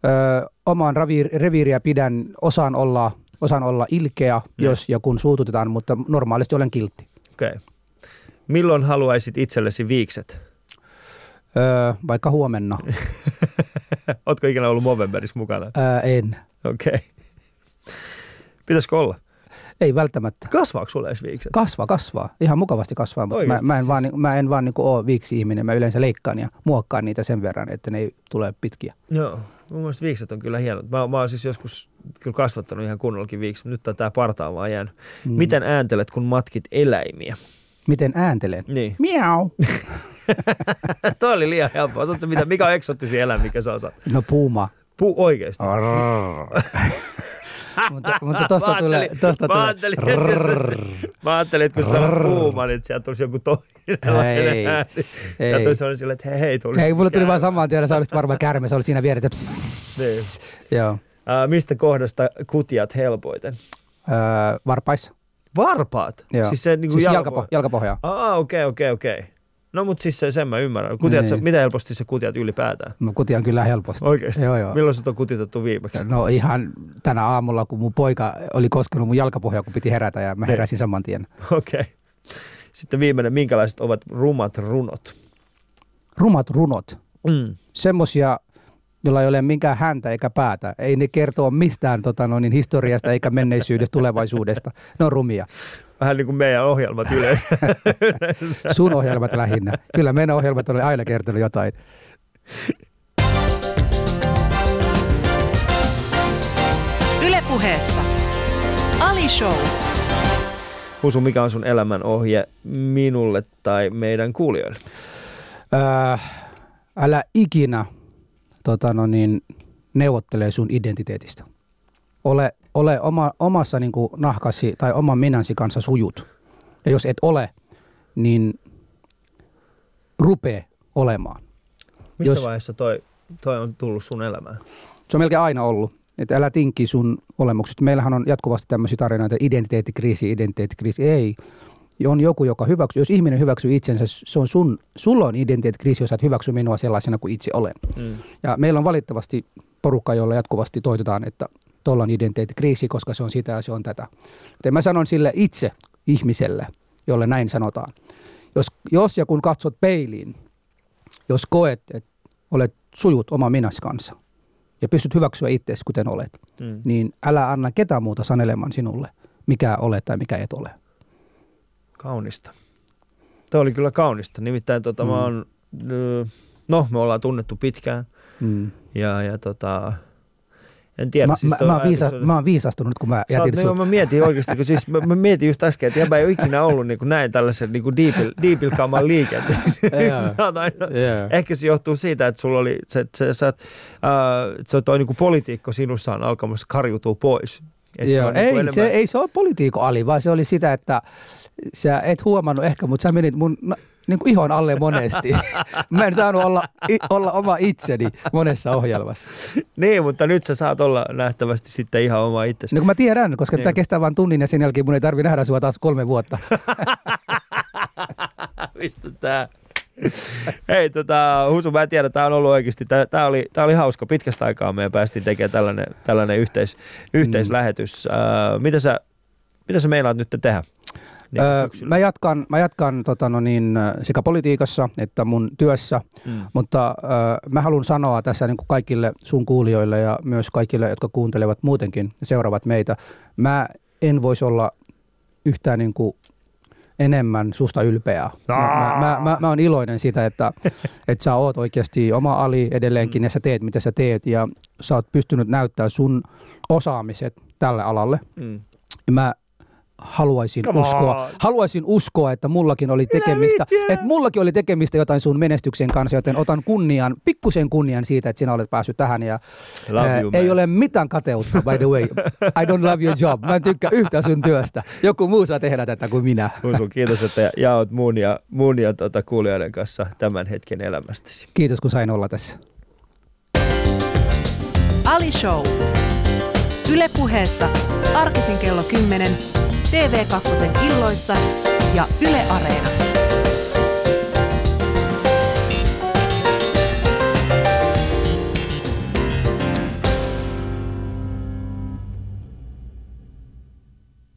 ö, omaan ravi- reviiriä pidän, osaan olla, osaan olla ilkeä, Joo. jos ja kun suututetaan, mutta normaalisti olen kiltti. Okei. Okay. Milloin haluaisit itsellesi viikset? Öö, vaikka huomenna. [LAUGHS] Ootko ikinä ollut Movemberissa mukana? Öö, en. Okei. Okay. Pitäisikö olla? Ei välttämättä. Kasvaako sulle edes viikset? Kasvaa, kasvaa. Ihan mukavasti kasvaa, mutta mä, mä, en siis? vaan, mä en vaan niin ole viiksi ihminen. Mä yleensä leikkaan ja muokkaan niitä sen verran, että ne ei tule pitkiä. Joo. Mun mielestä viikset on kyllä hienot. Mä, mä oon siis joskus kyllä kasvattanut ihan kunnollakin viikset, mutta nyt tää partaa vaan jäänyt. Mm. Miten ääntelet, kun matkit eläimiä? Miten ääntelen? Niin. Miau. [LAUGHS] Toi oli liian helppoa. Osaatko mitä, mikä on eksoottisia eläimiä, mikä sä osaat? No puuma. Puu oikeesti. [LAUGHS] mutta, mutta tosta Mä tulee, tosta mä tulee. ajattelin, että jos- Mä ajattelin, että kun sä puuma, niin sieltä tulisi joku toinen [LAUGHS] Ei, ei. Sieltä tulisi sellainen että hei, hei, tuli. Hei, mulle tuli vaan samaan tiedä, sä olisit varmaan kärme, sä olit siinä vieressä. Niin. Joo. Ää, mistä kohdasta kutiat helpoiten? Öö, varpais. Varpaat? Joo. Siis se niin siis jalkapo- jalkapo, jalkapohjaa. Aa, okei, okei, okei. No mut siis se, sen mä ymmärrän. Kutiat, sä, Niin. miten helposti se kutiat ylipäätään? No, kutian kyllä helposti. Oikeesti? Joo, joo. Milloin sut on kutitettu viimeksi? No ihan tänä aamulla, kun mun poika oli koskenut mun jalkapohjaa, kun piti herätä ja mä Niin. heräsin saman tien. Okei. Sitten viimeinen, minkälaiset ovat rumat runot? Rumat runot, Mm. semmosia, jolla ei ole minkään häntä eikä päätä. Ei ne kertoo mistään tota, no, niin historiasta eikä menneisyydestä, tulevaisuudesta. Ne on rumia. Vähän niin kuin meidän ohjelmat yleensä. [LAUGHS] Sun ohjelmat lähinnä. Kyllä meidän ohjelmat oli aina kertonut jotain. Ylepuheessa Ali Show. Husu, mikä on sun elämän ohje minulle tai meidän kuulijoille? Öö, älä ikinä tota no niin, neuvottelee sun identiteetistä. Ole, ole oma, omassa niin kuin nahkasi tai oman minäsi kanssa sujut. Ja jos et ole, niin rupee olemaan. Missä Jos- vaiheessa toi, toi on tullut sun elämään? Se on melkein aina ollut. Että älä tinki sun olemuksesta. Meillähän on jatkuvasti tämmöisiä tarinoita, identiteettikriisi, identiteettikriisi. Ei. On joku, joka hyväksyy. Jos ihminen hyväksyy itsensä, se on sun, sulla on identiteettikriisi, jos sä et hyväksy minua sellaisena kuin itse olen. Mm. Ja meillä on valitettavasti porukka, jolla jatkuvasti toitetaan, että tuolla on identiteettikriisi, koska se on sitä ja se on tätä. Joten mä sanon sille itse ihmiselle, jolle näin sanotaan. Jos, jos ja kun katsot peiliin, jos koet, että olet sujut oma minäsi kanssa ja pystyt hyväksyä itseäsi kuten olet, Mm. niin älä anna ketään muuta sanelemaan sinulle, mikä olet tai mikä et ole. Kaunista. Tuo oli kyllä kaunista. Nimittäin tota, mm. mä oon, no me ollaan tunnettu pitkään Mm. ja, ja tota, en tiedä. Mä, siis mä, mä, oon viisa, oli- mä oon viisastunut, kun mä jätin niin, sut. mä mietin oikeasti, kun siis mä, mä mietin just äsken, että jäbä ei ole ikinä ollut niin kuin näin tällaisen niin kuin deepil, deepil kaman liikenteessä. [LAUGHS] Joo. Sä oot aina, Joo. Ehkä se johtuu siitä, että sulla oli, se, se, sä, äh, se toi niinku politiikko sinussa on alkamassa karjutua pois. Et Joo, on ei, niinku se, ei se ole politiikon ali, vaan se oli sitä, että sä et huomannut ehkä, mutta sä menit mun niin kuin ihon alle monesti. [LAUGHS] Mä en saanut olla, olla oma itseni monessa ohjelmassa. Niin, mutta nyt sä saat olla nähtävästi sitten ihan oma itsesi. No kun mä tiedän, koska Niin. tämä kestää vain tunnin ja sen jälkeen mun ei tarvi nähdä sua taas kolme vuotta. [LAUGHS] Mistä tää? Hei, tota, Husu, mä en tiedä, tää on ollut oikeasti, tää, tää, oli, tää oli hauska. Pitkästä aikaa me päästiin tekemään tällainen, tällainen yhteis, yhteislähetys. Mm. Äh, mitä, sä, mitä sä meinaat nyt tehdä? Niin Öö, mä jatkan, mä jatkan tota no niin, sekä politiikassa että mun työssä, Mm. mutta öö, mä haluan sanoa tässä niin kuin kaikille sun kuulijoille ja myös kaikille, jotka kuuntelevat muutenkin ja seuraavat meitä. Mä en voisi olla yhtään niin kuin enemmän susta ylpeä. Mä, mä, mä, mä, mä oon iloinen siitä, että, [LAUGHS] että sä oot oikeasti oma ali edelleenkin ja sä teet mitä sä teet ja sä oot pystynyt näyttämään sun osaamiset tälle alalle. Mm. Mä haluaisin Come uskoa, on. haluaisin uskoa, että mullakin oli tekemistä, että mullakin oli tekemistä jotain sun menestyksen kanssa, joten otan kunnian, pikkusen kunnian siitä, että sinä olet päässyt tähän ja Love ää, you, ei man. ole mitään kateutta, by the way. I don't love your job. Mä en tykkää yhtään sun työstä. Joku muu saa tehdä tätä kuin minä. Husu, kiitos, että jaot mun ja, mun ja tota, kuulijoiden kanssa tämän hetken elämästäsi. Kiitos, kun sain olla tässä. Ali Show. Yle puheessa arkisin kello 10, TV2 illoissa ja Yle Areenassa.